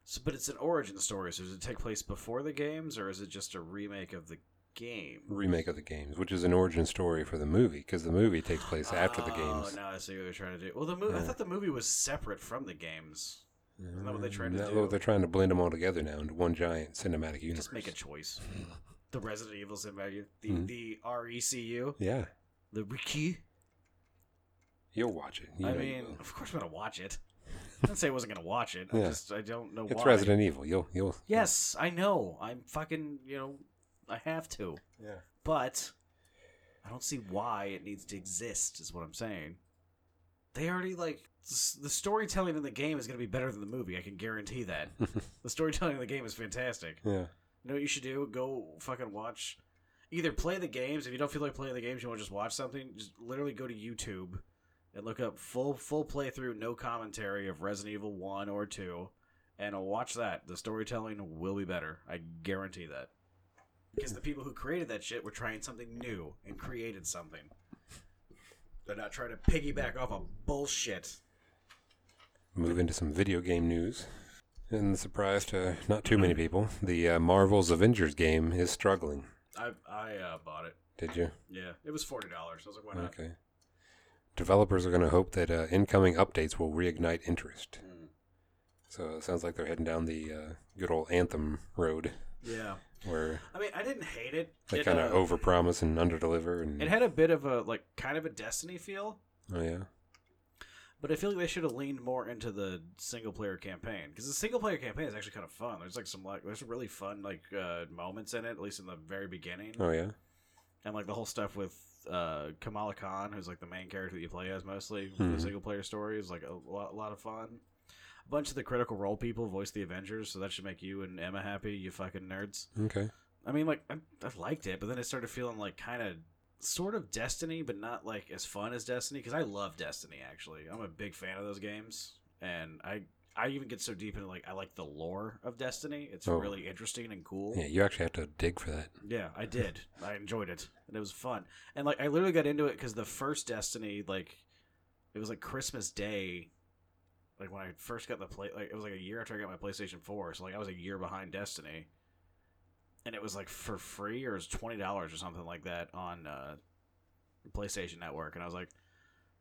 So, but it's an origin story, so does it take place before the games, or is it just a remake of the game? Remake of the games, which is an origin story for the movie, because the movie takes place after the games. Oh, now I see what they're trying to do. Well, the movie. I Yeah. thought the movie was separate from the games. Isn't that what they tried to No, do? They're trying to blend them all together now into one giant cinematic universe. Just make a choice. The Resident Evil cinematic, the Mhm. the RECU, Yeah, the Riki. you'll watch it. You I know you mean, will. of course I'm gonna watch it. I didn't say I wasn't gonna watch it. I Yeah. just I don't know it's why. Resident Evil. You'll you'll. Yes, I know. I'm fucking. You know, I have to, Yeah. but I don't see why it needs to exist. Is what I'm saying. They already like s- the storytelling in the game is gonna be better than the movie. I can guarantee that. [LAUGHS] the storytelling in the game is fantastic. Yeah. You know what you should do? Go fucking watch. Either play the games. If you don't feel like playing the games, you want to just watch something. Just literally go to YouTube and look up full full playthrough, no commentary of Resident Evil One or Two, and I'll watch that. The storytelling will be better. I guarantee that. Because the people who created that shit were trying something new and created something. They're not trying to piggyback off of bullshit. Move into some video game news. And the surprise to not too many people, the uh, Marvel's Avengers game is struggling. I I uh, bought it. Did you? Yeah, it was forty dollars. I was like, why not? Okay. Developers are going to hope that uh, incoming updates will reignite interest. Mm. So it sounds like they're heading down the uh, good old Anthem road, Yeah, where I mean, I didn't hate it. they kind of uh, overpromise and underdeliver. And It had a bit of a like kind of a Destiny feel, oh yeah, but I feel like they should have leaned more into the single player campaign because the single player campaign is actually kind of fun. There's like some like there's really fun like uh, moments in it, at least in the very beginning, oh yeah, and like the whole stuff with uh, Kamala Khan, who's like the main character that you play as mostly. Mhm. The single player story is like a lot, a lot of fun. A bunch of the Critical Role people voice the Avengers, so that should make you and Emma happy. You fucking nerds. okay, I mean, like I, I liked it, but then it started feeling like kind of, sort of Destiny, but not like as fun as Destiny. Because I love Destiny. Actually, I'm a big fan of those games, and I I even get so deep into like I like the lore of Destiny. It's Oh. really interesting and cool. yeah. You actually have to dig for that. Yeah, I did. [LAUGHS] I enjoyed it, and it was fun. And like, I literally got into it because the first Destiny, like, it was like Christmas Day, like when I first got the play. Like, it was like a year after I got my PlayStation Four, so like I was a year behind Destiny, and it was like for free or it was twenty dollars or something like that on uh, PlayStation Network, and I was like.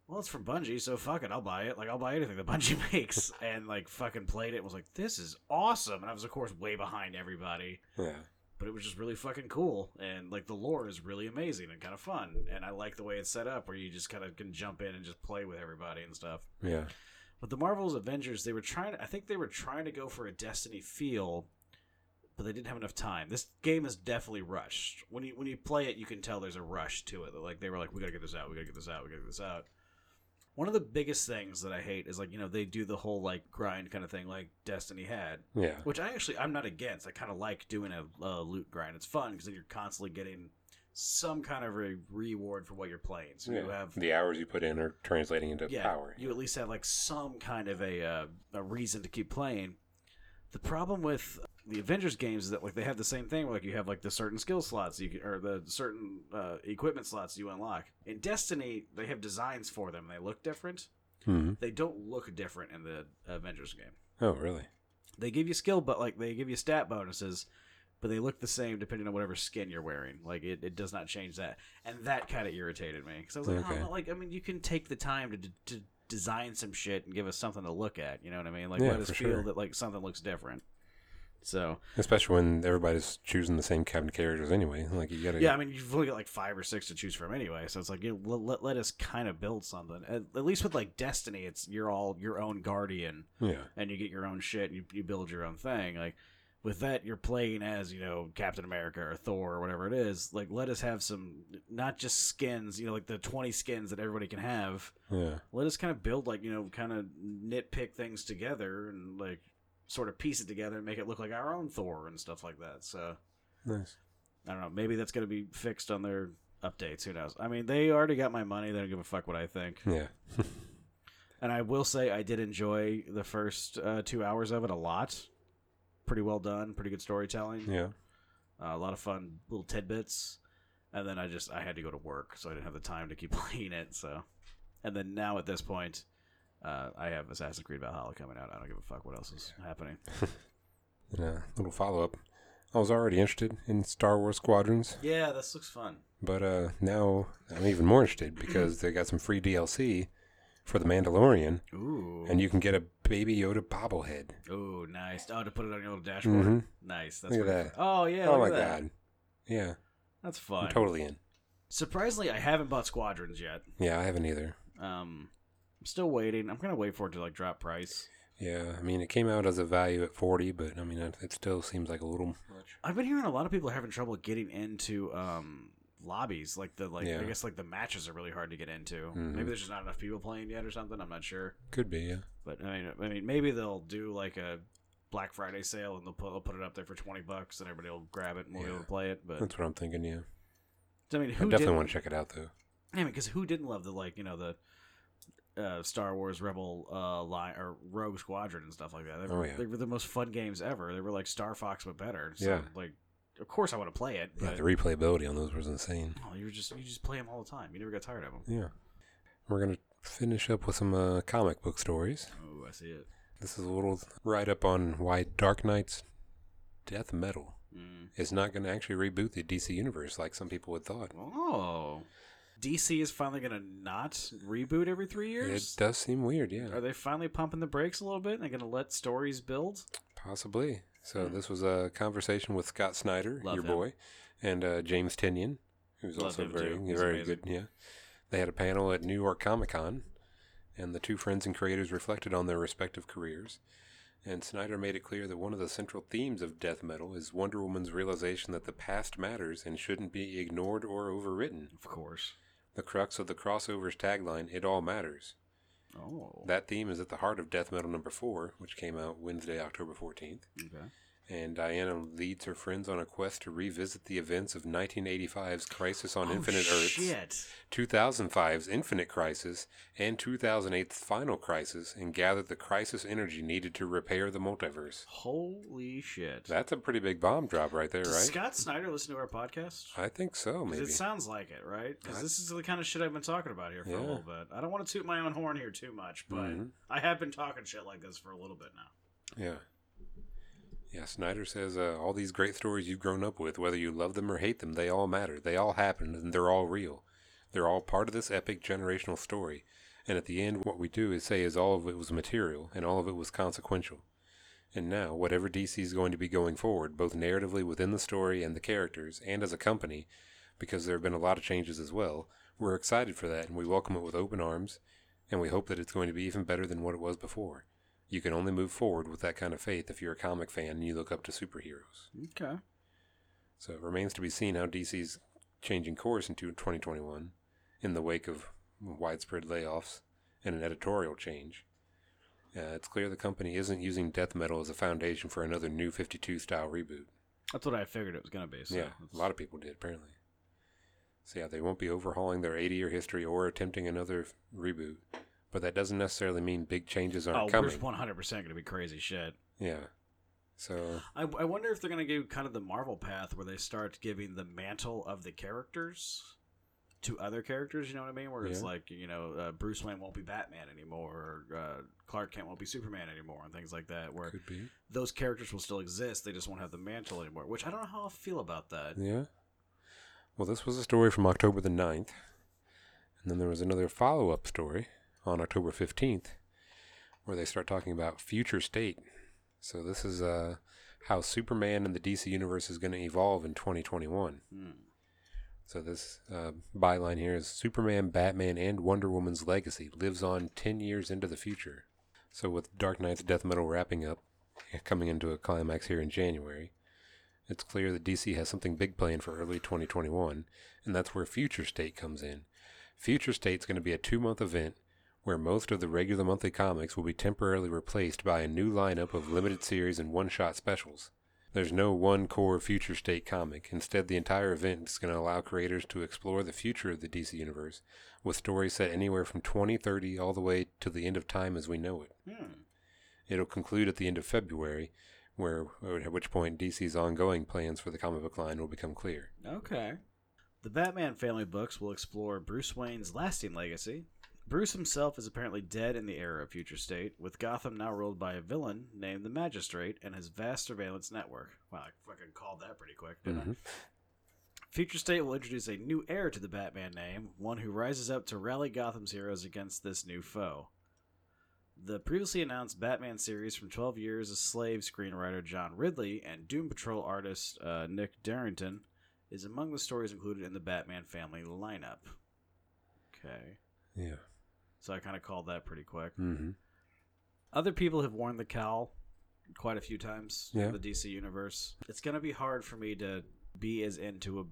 Well, it's from Bungie, so fuck it, I'll buy it. Like, I'll buy anything that [LAUGHS] Bungie makes, and like, fucking played it. and Was like, this is awesome, and I was, of course, way behind everybody Yeah, but it was just really fucking cool and like the lore is really amazing and kind of fun and i like the way it's set up where you just kind of can jump in and just play with everybody and stuff yeah, but the marvel's avengers they were trying i think they were trying to go for a destiny feel but they didn't have enough time this game is definitely rushed when you when you play it you can tell there's a rush to it like they were like we gotta get this out we gotta get this out we gotta get this out one of the biggest things that i hate is like you know they do the whole like grind kind of thing like destiny had yeah, which I actually I'm not against. I kind of like doing a, a loot grind. It's fun because then you're constantly getting some kind of a reward for what you're playing. So you have the hours you put in are translating into yeah, power. you at least have like some kind of a uh, a reason to keep playing. The problem with the Avengers games is that like they have the same thing. Where, like you have like the certain skill slots you can, or the certain uh, equipment slots you unlock. In Destiny, they have designs for them. They look different. hmm They don't look different in the Avengers game Oh really? they give you skill but like they give you stat bonuses but they look the same depending on whatever skin you're wearing like it, it does not change that and that kind of irritated me because i was like Okay. oh, like i mean you can take the time to, d- to design some shit and give us something to look at you know what i mean like Yeah, let us feel sure. that like something looks different so Especially when everybody's choosing the same cabin characters anyway. Like you gotta. yeah i mean you've only got like five or six to choose from anyway so it's like you know, let, let, let us kind of build something at, at least with like destiny it's you're all your own guardian Yeah. and you get your own shit and you, you build your own thing like with that you're playing as you know captain america or thor or whatever it is like let us have some not just skins you know like the 20 skins that everybody can have Yeah. let us kind of build like you know kind of nitpick things together and like sort of piece it together and make it look like our own thor and stuff like that so Nice. i don't know maybe that's going to be fixed on their updates who knows i mean they already got my money they don't give a fuck what i think Yeah. [LAUGHS] and I will say I did enjoy the first uh, two hours of it a lot. Pretty well done, pretty good storytelling, Yeah. uh, a lot of fun little tidbits. And then I just I had to go to work, so I didn't have the time to keep [LAUGHS] playing it. So, and then now at this point, uh, I have Assassin's Creed Valhalla coming out. I don't give a fuck what else is happening. [LAUGHS] And a little follow up. I was already interested in Star Wars Squadrons, Yeah, this looks fun. but uh, now I'm even more interested because they got some free DLC for The Mandalorian, Ooh, and you can get a Baby Yoda bobblehead. ooh, nice. Oh, to put it on your little dashboard. hmm Nice. That's Look at pretty that. fun. Oh yeah. oh look my at that. god. Yeah, That's I'm fun. totally in. Surprisingly, I haven't bought Squadrons yet. Yeah, I haven't either. Um, I'm still waiting. I'm gonna wait for it to like drop price. Yeah, I mean, it came out as a value at 40, but I mean, it, it still seems like a little much. I've been hearing a lot of people having trouble getting into um lobbies. Like the like Yeah. I guess like the matches are really hard to get into. Mhm. Maybe there's just not enough people playing yet or something. I'm not sure. Could be, yeah. But I mean, I mean, maybe they'll do like a Black Friday sale and they'll put, they'll put it up there for twenty bucks and everybody will grab it and we'll be Yeah. able to play it. But That's what I'm thinking, yeah. I mean, I who definitely didn't- want to check it out, though. I mean, because who didn't love the like you know the uh, Star Wars Rebel uh, line or Rogue Squadron and stuff like that? They were, Oh, yeah. they were the most fun games ever. They were like Star Fox but better. So, Yeah. like, of course I want to play it. Yeah, the replayability on those was insane. oh, you were just you just play them all the time. You never got tired of them. Yeah. We're going to finish up with some uh, comic book stories. Oh, I see it. This is a little write up on why Dark Nights death metal Mm. is not going to actually reboot the DC universe like some people had thought. Oh. DC is finally going to not reboot every three years? It does seem weird, yeah. Are they finally pumping the brakes a little bit and they're going to let stories build? Possibly. So Hmm. this was a conversation with Scott Snyder, Love your him. boy, and uh, James Tynion, who's Love also very very amazing. good. Yeah, they had a panel at New York Comic Con, and the two friends and creators reflected on their respective careers. And Snyder made it clear that one of the central themes of death metal is Wonder Woman's realization that the past matters and shouldn't be ignored or overwritten. Of course. The crux of the crossover's tagline, "It all matters." Oh. That theme is at the heart of Death Metal number four, which came out Wednesday, October fourteenth. okay. And Diana leads her friends on a quest to revisit the events of 1985's Crisis on oh, Infinite Earths, shit. 2005's Infinite Crisis, and 2008's Final Crisis, and gather the crisis energy needed to repair the multiverse. Holy shit. That's a pretty big bomb drop right there, Does right? Scott Snyder listen to our podcast? I think so, maybe. It sounds like it, right? Because this is the kind of shit I've been talking about here for a little bit. I don't want to toot my own horn here too much, but Mhm. I have been talking shit like this for a little bit now. Yeah. Yeah, Snyder says uh, all these great stories you've grown up with, whether you love them or hate them, they all matter. They all happened, and they're all real. They're all part of this epic generational story. And at the end, what we do is say is all of it was material, and all of it was consequential. And now, whatever DC is going to be going forward, both narratively within the story and the characters, and as a company, because there have been a lot of changes as well, we're excited for that, and we welcome it with open arms, and we hope that it's going to be even better than what it was before. You can only move forward with that kind of faith if you're a comic fan and you look up to superheroes. Okay. So it remains to be seen how DC's changing course into 2021 in the wake of widespread layoffs and an editorial change. Uh, it's clear the company isn't using death metal as a foundation for another new 52 style reboot. That's what I figured it was going to be. So yeah, it's- a lot of people did apparently. So yeah, they won't be overhauling their 80 year history or attempting another reboot, but that doesn't necessarily mean big changes aren't Oh, coming. there's 100% going to be crazy shit. Yeah. So I, I wonder if they're going to go kind of the Marvel path where they start giving the mantle of the characters to other characters. You know what I mean? Where it's like you know uh, Bruce Wayne won't be Batman anymore, or uh, Clark Kent won't be Superman anymore, and things like that. Where could be. those characters will still exist, they just won't have the mantle anymore. Which I don't know how I feel about that. Yeah. Well, this was a story from October the 9th. And then there was another follow up story on October 15th where they start talking about future state. So this is uh, how Superman in the DC universe is going to evolve in 2021. Hmm. So this uh, byline here is Superman, Batman, and Wonder Woman's legacy lives on 10 years into the future. So with Dark Nights death metal wrapping up, coming into a climax here in January, it's clear that DC has something big planned for early 2021, and that's where Future State comes in. Future State's going to be a two-month event where most of the regular monthly comics will be temporarily replaced by a new lineup of limited series and one-shot specials. There's no one core future state comic. Instead, the entire event is going to allow creators to explore the future of the DC Universe, with stories set anywhere from 2030 all the way to the end of time as we know it. Hmm. It'll conclude at the end of February, where at which point DC's ongoing plans for the comic book line will become clear. Okay. The Batman family books will explore Bruce Wayne's lasting legacy. Bruce himself is apparently dead in the era of Future State, with Gotham now ruled by a villain named the Magistrate and his vast surveillance network. Wow, I fucking called that pretty quick, didn't I? Mhm. Future State will introduce a new heir to the Batman name, one who rises up to rally Gotham's heroes against this new foe. The previously announced Batman series from 12 Years a Slave screenwriter John Ridley and Doom Patrol artist uh, Nick Derington is among the stories included in the Batman family lineup. Okay. Yeah. So I kind of called that pretty quick. hmm Other people have worn the cowl quite a few times Yeah. in the DC universe. It's going to be hard for me to be as into a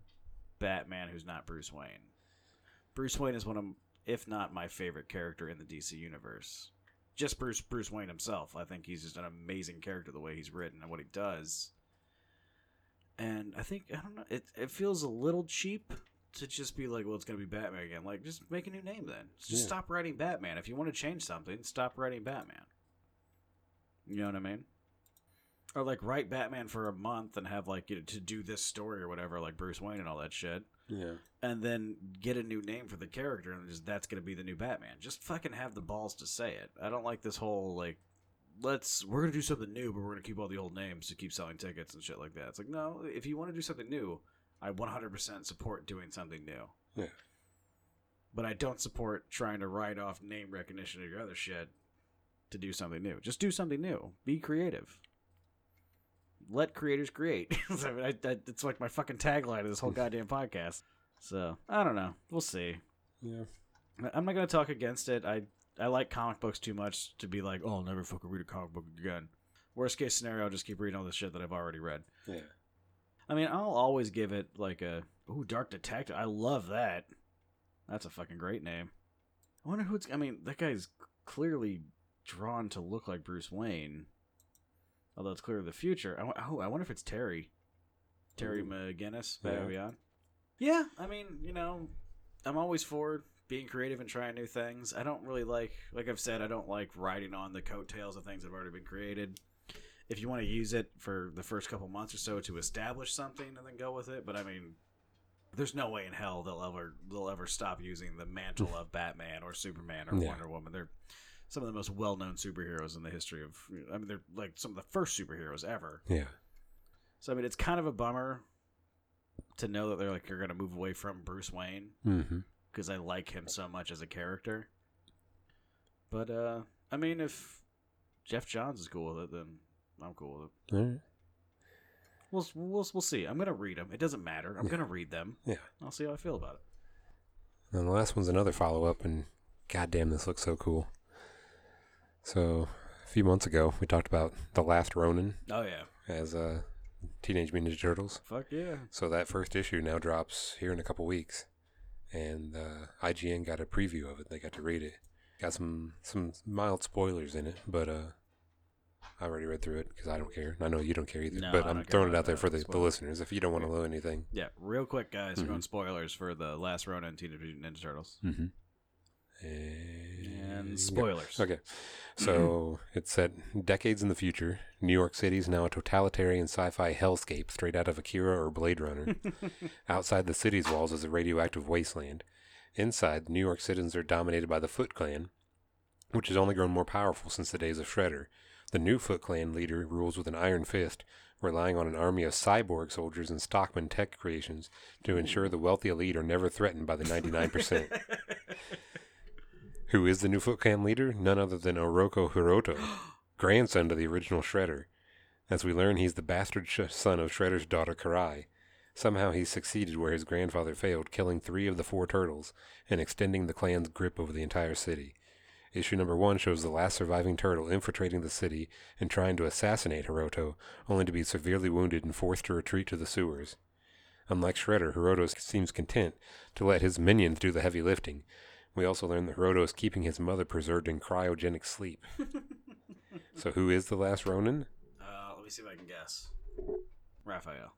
Batman who's not Bruce Wayne. Bruce Wayne is one of, if not my favorite character in the DC universe. Just Bruce Bruce Wayne himself. I think he's just an amazing character the way he's written and what he does. And I think I don't know. It it feels a little cheap to just be like, well, it's gonna be Batman again. Like, just make a new name then. Just Yeah. stop writing Batman. If you want to change something, stop writing Batman. You know what I mean? Or like write Batman for a month and have like you know, to do this story or whatever, like Bruce Wayne and all that shit, Yeah. and then get a new name for the character and just that's gonna be the new Batman. Just fucking have the balls to say it. I don't like this whole like let's we're gonna do something new, but we're gonna keep all the old names to keep selling tickets and shit like that. It's like no, if you want to do something new, I 100% support doing something new. Yeah. But I don't support trying to write off name recognition or your other shit to do something new. Just do something new. Be creative. Let creators create. [LAUGHS] I mean, I, like my fucking tagline of this whole [LAUGHS] goddamn podcast. So I don't know. We'll see. Yeah. I'm not gonna talk against it. I I like comic books too much to be like, oh, I'll never fucking read a comic book again. Worst case scenario, I'll just keep reading all the shit that I've already read. Yeah. I mean, I'll always give it like a ooh, Dark Detective. I love that. That's a fucking great name. I wonder who it's. I mean, that guy's clearly drawn to look like Bruce Wayne, although it's clearly the future. I, oh, I wonder if it's Terry, Terry Ooh. McGinnis, Yeah. Beyond. Yeah, I mean, you know, I'm always for being creative and trying new things. I don't really like, like I've said, I don't like riding on the coattails of things that have already been created. If you want to use it for the first couple months or so to establish something and then go with it, but I mean, there's no way in hell they'll ever they'll ever stop using the mantle of Batman or Superman or Yeah. Wonder Woman. They're some of the most well-known superheroes in the history of. I mean, they're like some of the first superheroes ever. Yeah. So I mean, it's kind of a bummer to know that they're like you're going to move away from Bruce Wayne Mm-hmm. because I like him so much as a character. But uh I mean, if Geoff Johns is cool with it, then I'm cool with it. All right. We'll we'll, we'll see. I'm gonna read them. It doesn't matter. I'm Yeah. gonna read them. Yeah. I'll see how I feel about it. And the last one's another follow up, and goddamn, this looks so cool. So, a few months ago, we talked about The Last Ronin Oh yeah. as uh, Teenage Mutant Ninja Turtles. Fuck yeah. So, that first issue now drops here in a couple weeks. And uh, IGN got a preview of it. They got to read it. Got some, some mild spoilers in it, but uh, I already read through it because I don't care. I know you don't care either. No, but I I'm don't care throwing it about out there that. for the, the listeners if you don't want to know anything. Yeah. Real quick, guys. We're going spoilers for the last Ronin Teenage Mutant Ninja Turtles. Mm-hmm. And spoilers. Okay. [CLEARS THROAT] So it's set decades in the future. New York City is now a totalitarian sci fi hellscape straight out of Akira or Blade Runner. [LAUGHS] Outside the city's walls is a radioactive wasteland. Inside, New York citizens are dominated by the Foot Clan, which has only grown more powerful since the days of Shredder. The new Foot Clan leader rules with an iron fist, relying on an army of cyborg soldiers and Stockman tech creations to ensure the wealthy elite are never threatened by the 99%. Who is the new Foot Clan leader? None other than Oroku Hiroto, [GASPS] grandson to the original Shredder. As we learn, he's the bastard sh- son of Shredder's daughter Karai. Somehow he succeeded where his grandfather failed, killing three of the four turtles and extending the clan's grip over the entire city. Issue number one shows the last surviving turtle infiltrating the city and trying to assassinate Hiroto, only to be severely wounded and forced to retreat to the sewers. Unlike Shredder, Hiroto seems content to let his minions do the heavy lifting. We also learn that Hiroto is keeping his mother preserved in cryogenic sleep. [LAUGHS] so who is the last Ronin? Uh, let me see if I can guess. Raphael.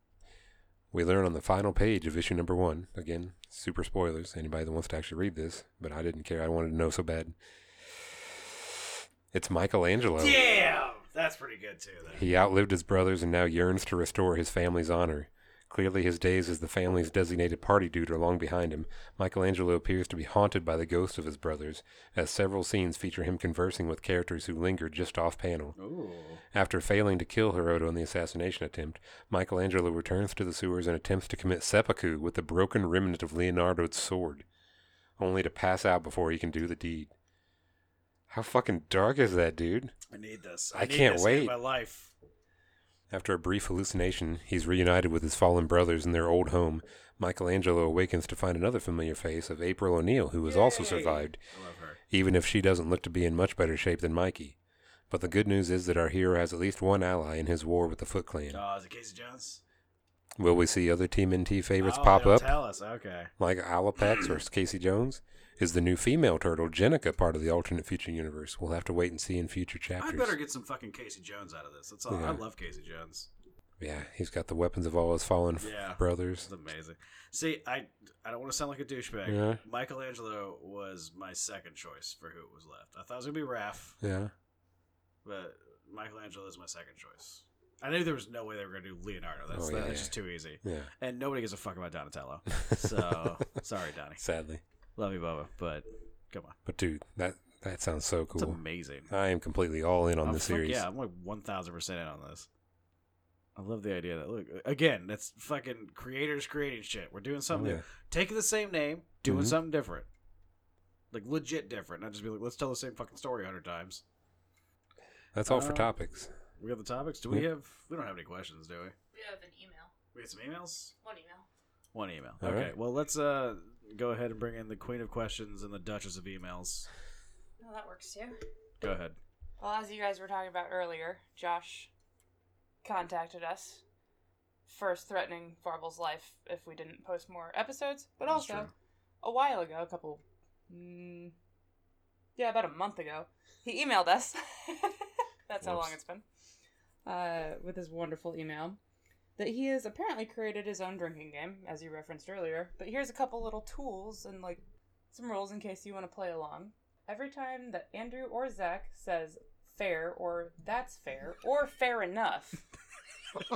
We learn on the final page of issue number one. Again, super spoilers. Anybody that wants to actually read this, but I didn't care. I wanted to know so bad. It's Michelangelo. Damn! That's pretty good too. Then. He outlived his brothers and now yearns to restore his family's honor. Clearly, his days as the family's designated party dude are long behind him. Michelangelo appears to be haunted by the ghosts of his brothers, as several scenes feature him conversing with characters who linger just off panel. Ooh. After failing to kill Hiroto in the assassination attempt, Michelangelo returns to the sewers and attempts to commit seppuku with the broken remnant of Leonardo's sword, only to pass out before he can do the deed. How fucking dark is that, dude? I need this. I need can't this wait. my life. After a brief hallucination, he's reunited with his fallen brothers in their old home. Michelangelo awakens to find another familiar face of April O'Neil, who has also survived, I love her. even if she doesn't look to be in much better shape than Mikey. But the good news is that our hero has at least one ally in his war with the Foot Clan. Oh, is it Casey Jones? Will we see other TMNT favorites oh, pop up, Tell us. Okay. like Alopex or Casey Jones? Is the new female turtle, Jennika, part of the alternate future universe? We'll have to wait and see in future chapters. I better get some fucking Casey Jones out of this. That's all. I love Casey Jones. Yeah, he's got the weapons of all his fallen Yeah. brothers. It's amazing. See, I I don't want to sound like a douchebag. Yeah. Michelangelo was my second choice for who was left. I thought it was gonna be Raph, Yeah. but Michelangelo is my second choice. I knew there was no way they were gonna do Leonardo. That's Oh, yeah, that's yeah. just too easy. Yeah. And nobody gives a fuck about Donatello. [LAUGHS] So sorry, Donnie. Sadly. Love you, Bubba, but come on. But dude, that That sounds so It's cool. amazing. I am completely all in on Oh, this series. Yeah, I'm like one thousand percent in on this. I love the idea that look again. That's fucking creators creating shit. We're doing Oh, something, yeah. taking the same name, doing Mhm. something different, like legit different. Not just be like, let's tell the same fucking story a hundred times. That's all for Uh, topics. We got the topics. Do we Yeah. have? We don't have any questions, do we? We have an email. We have some emails. One email. One email. All okay. right. Well, let's uh go ahead and bring in the queen of questions and the duchess of emails. No, that works too. Go ahead. Well, as you guys were talking about earlier, Josh contacted us, first threatening Farble's life if we didn't post more episodes, but That's also true. a while ago, a couple, mm, yeah, about a month ago, he emailed us. [LAUGHS] That's how long it's been. Uh, with his wonderful email. That he has apparently created his own drinking game, as you referenced earlier. But here's a couple little tools and like some rules in case you want to play along. Every time that Andrew or Zach says fair or that's fair or fair enough, [LAUGHS]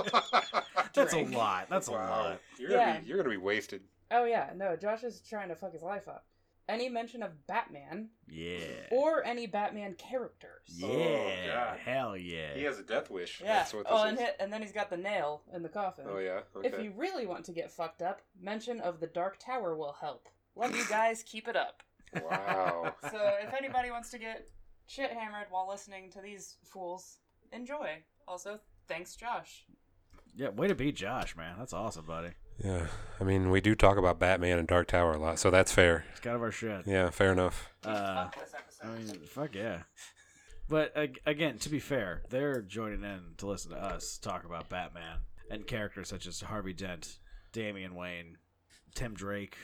That's a lot. That's a lot. You're gonna gonna be- be you're gonna be wasted. oh yeah, no, Josh is trying to fuck his life up. Any mention of Batman Yeah. or any Batman characters. yeah. Oh, God. Hell yeah. He has a death wish. Yeah. That's what oh, this oh, and, is. hit, and then he's got the nail in the coffin. Oh yeah. Okay. If you really want to get fucked up, mention of the Dark Tower will help. Love you guys. Keep it up. Wow. [LAUGHS] So if anybody wants to get shit hammered while listening to these fools, enjoy. Also, thanks, Josh. Yeah. Way to be Josh, man. That's awesome, buddy. Yeah. I mean, we do talk about Batman and Dark Tower a lot, so that's fair. It's kind of our shit. Yeah, fair enough. Uh, Fuck this episode. I mean, fuck yeah. But ag- again, to be fair, they're joining in to listen to us talk about Batman and characters such as Harvey Dent, Damian Wayne, Tim Drake,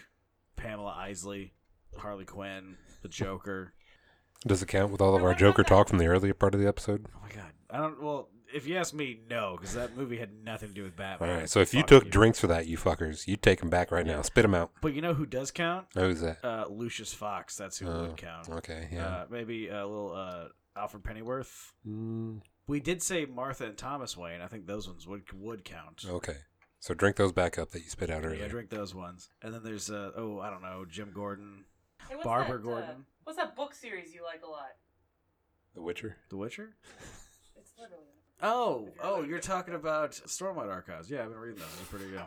Pamela Isley, Harley Quinn, the Joker. Does it count with all of our Joker talk from the earlier part of the episode? Oh my god, I don't. Well, if you ask me, no, because that movie had nothing to do with Batman. All right, So if you Fuck took drinks for that, you fuckers, you take them back right Yeah. now. Spit them out. but you know who does count? Who's that? Uh, Lucius Fox. That's who Oh, would count. Okay. Yeah. Uh, maybe a little uh, Alfred Pennyworth. Mm, We did say Martha and Thomas Wayne. I think those ones would would count. okay. So drink those back up that you spit out Yeah, earlier. drink those ones. And then there's uh oh, I don't know, Jim Gordon, Hey, what's Barbara that, uh, Gordon, what's that book series you like a lot? The Witcher. The Witcher. It's literally. [LAUGHS] Oh, oh, you're talking about Stormlight Archives. Yeah, I've been reading those. They're pretty good.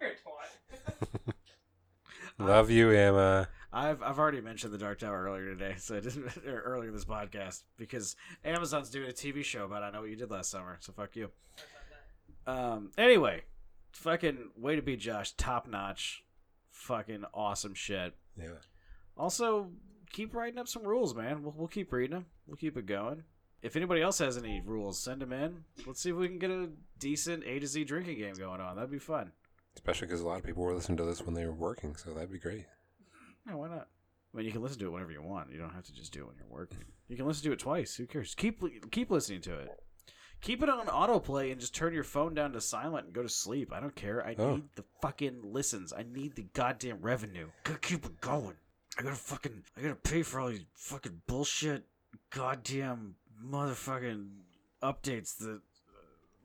You're a twat. Love you, Emma. I've I've already mentioned the Dark Tower earlier today, so I didn't [LAUGHS] or earlier in this podcast because Amazon's doing a TV show about I know what you did last summer. So fuck you. Um. Anyway, fucking way to be Josh. Top notch. Fucking awesome shit. Yeah. Also, keep writing up some rules, man. We'll, we'll keep reading them. We'll keep it going. If anybody else has any rules, send them in. Let's see if we can get a decent A to Z drinking game going on. That'd be fun. Especially because a lot of people were listening to this when they were working, so that'd be great. Yeah, why not? I mean, you can listen to it whenever you want. You don't have to just do it when you're working. You can listen to it twice. Who cares? Keep keep listening to it. Keep it on autoplay and just turn your phone down to silent and go to sleep. I don't care. I Oh. need the fucking listens. I need the goddamn revenue. Gotta keep it going. I gotta fucking. I gotta pay for all these fucking bullshit, goddamn motherfucking updates that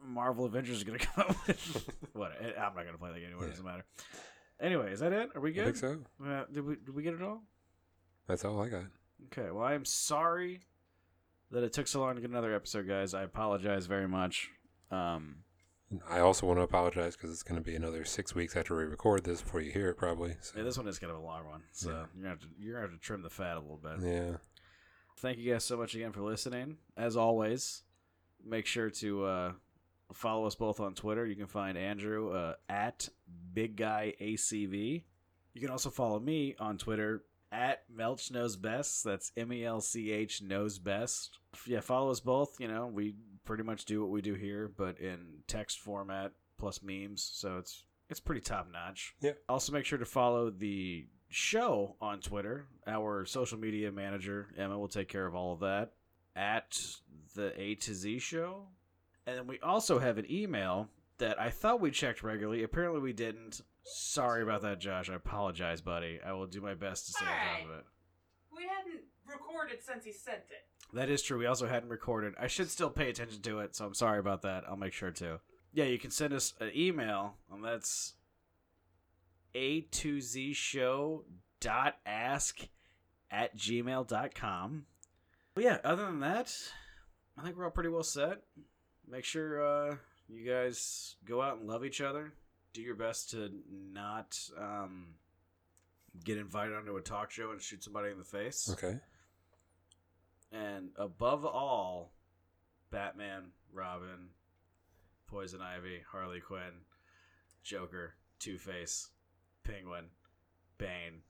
Marvel Avengers are gonna [LAUGHS] come out with. what? I'm not gonna play that game anyway. It doesn't matter. Anyway, is that it? Are we good? I think so. Uh, did we did we get it all? That's all I got. Okay. Well, I am sorry that it took so long to get another episode, guys. I apologize very much. Um, I also want to apologize because it's going to be another six weeks after we record this before you hear it, probably. So, yeah, this one is kind of a long one, so Yeah. you're gonna have to you're gonna have to trim the fat a little bit. yeah. Thank you guys so much again for listening. As always, make sure to uh, follow us both on Twitter. You can find Andrew uh, at Big Guy ACV. You can also follow me on Twitter at Melch Knows Best. That's M E L C H Knows Best. Yeah, follow us both. You know, we pretty much do what we do here, but in text format plus memes. So it's it's pretty top notch. Yeah. Also, make sure to follow the show on Twitter. Our social media manager Emma will take care of all of that at the A to Z show. And then we also have an email that I thought we checked regularly. Apparently, we didn't. Sorry about that, Josh. I apologize, buddy. I will do my best to stay on top of it. We hadn't recorded since he sent it. That is true. We also hadn't recorded. I should still pay attention to it, so I'm sorry about that. I'll make sure to. Yeah, you can send us an email, and that's a2z show dot ask at gmail.com. But yeah, other than that, I think we're all pretty well set. Make sure uh, you guys go out and love each other. Do your best to not um, get invited onto a talk show and shoot somebody in the face. Okay. And above all, Batman, Robin, Poison Ivy, Harley Quinn, Joker, Two Face, Penguin, Bane.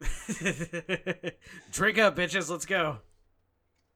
[LAUGHS] Drink up, bitches. Let's go.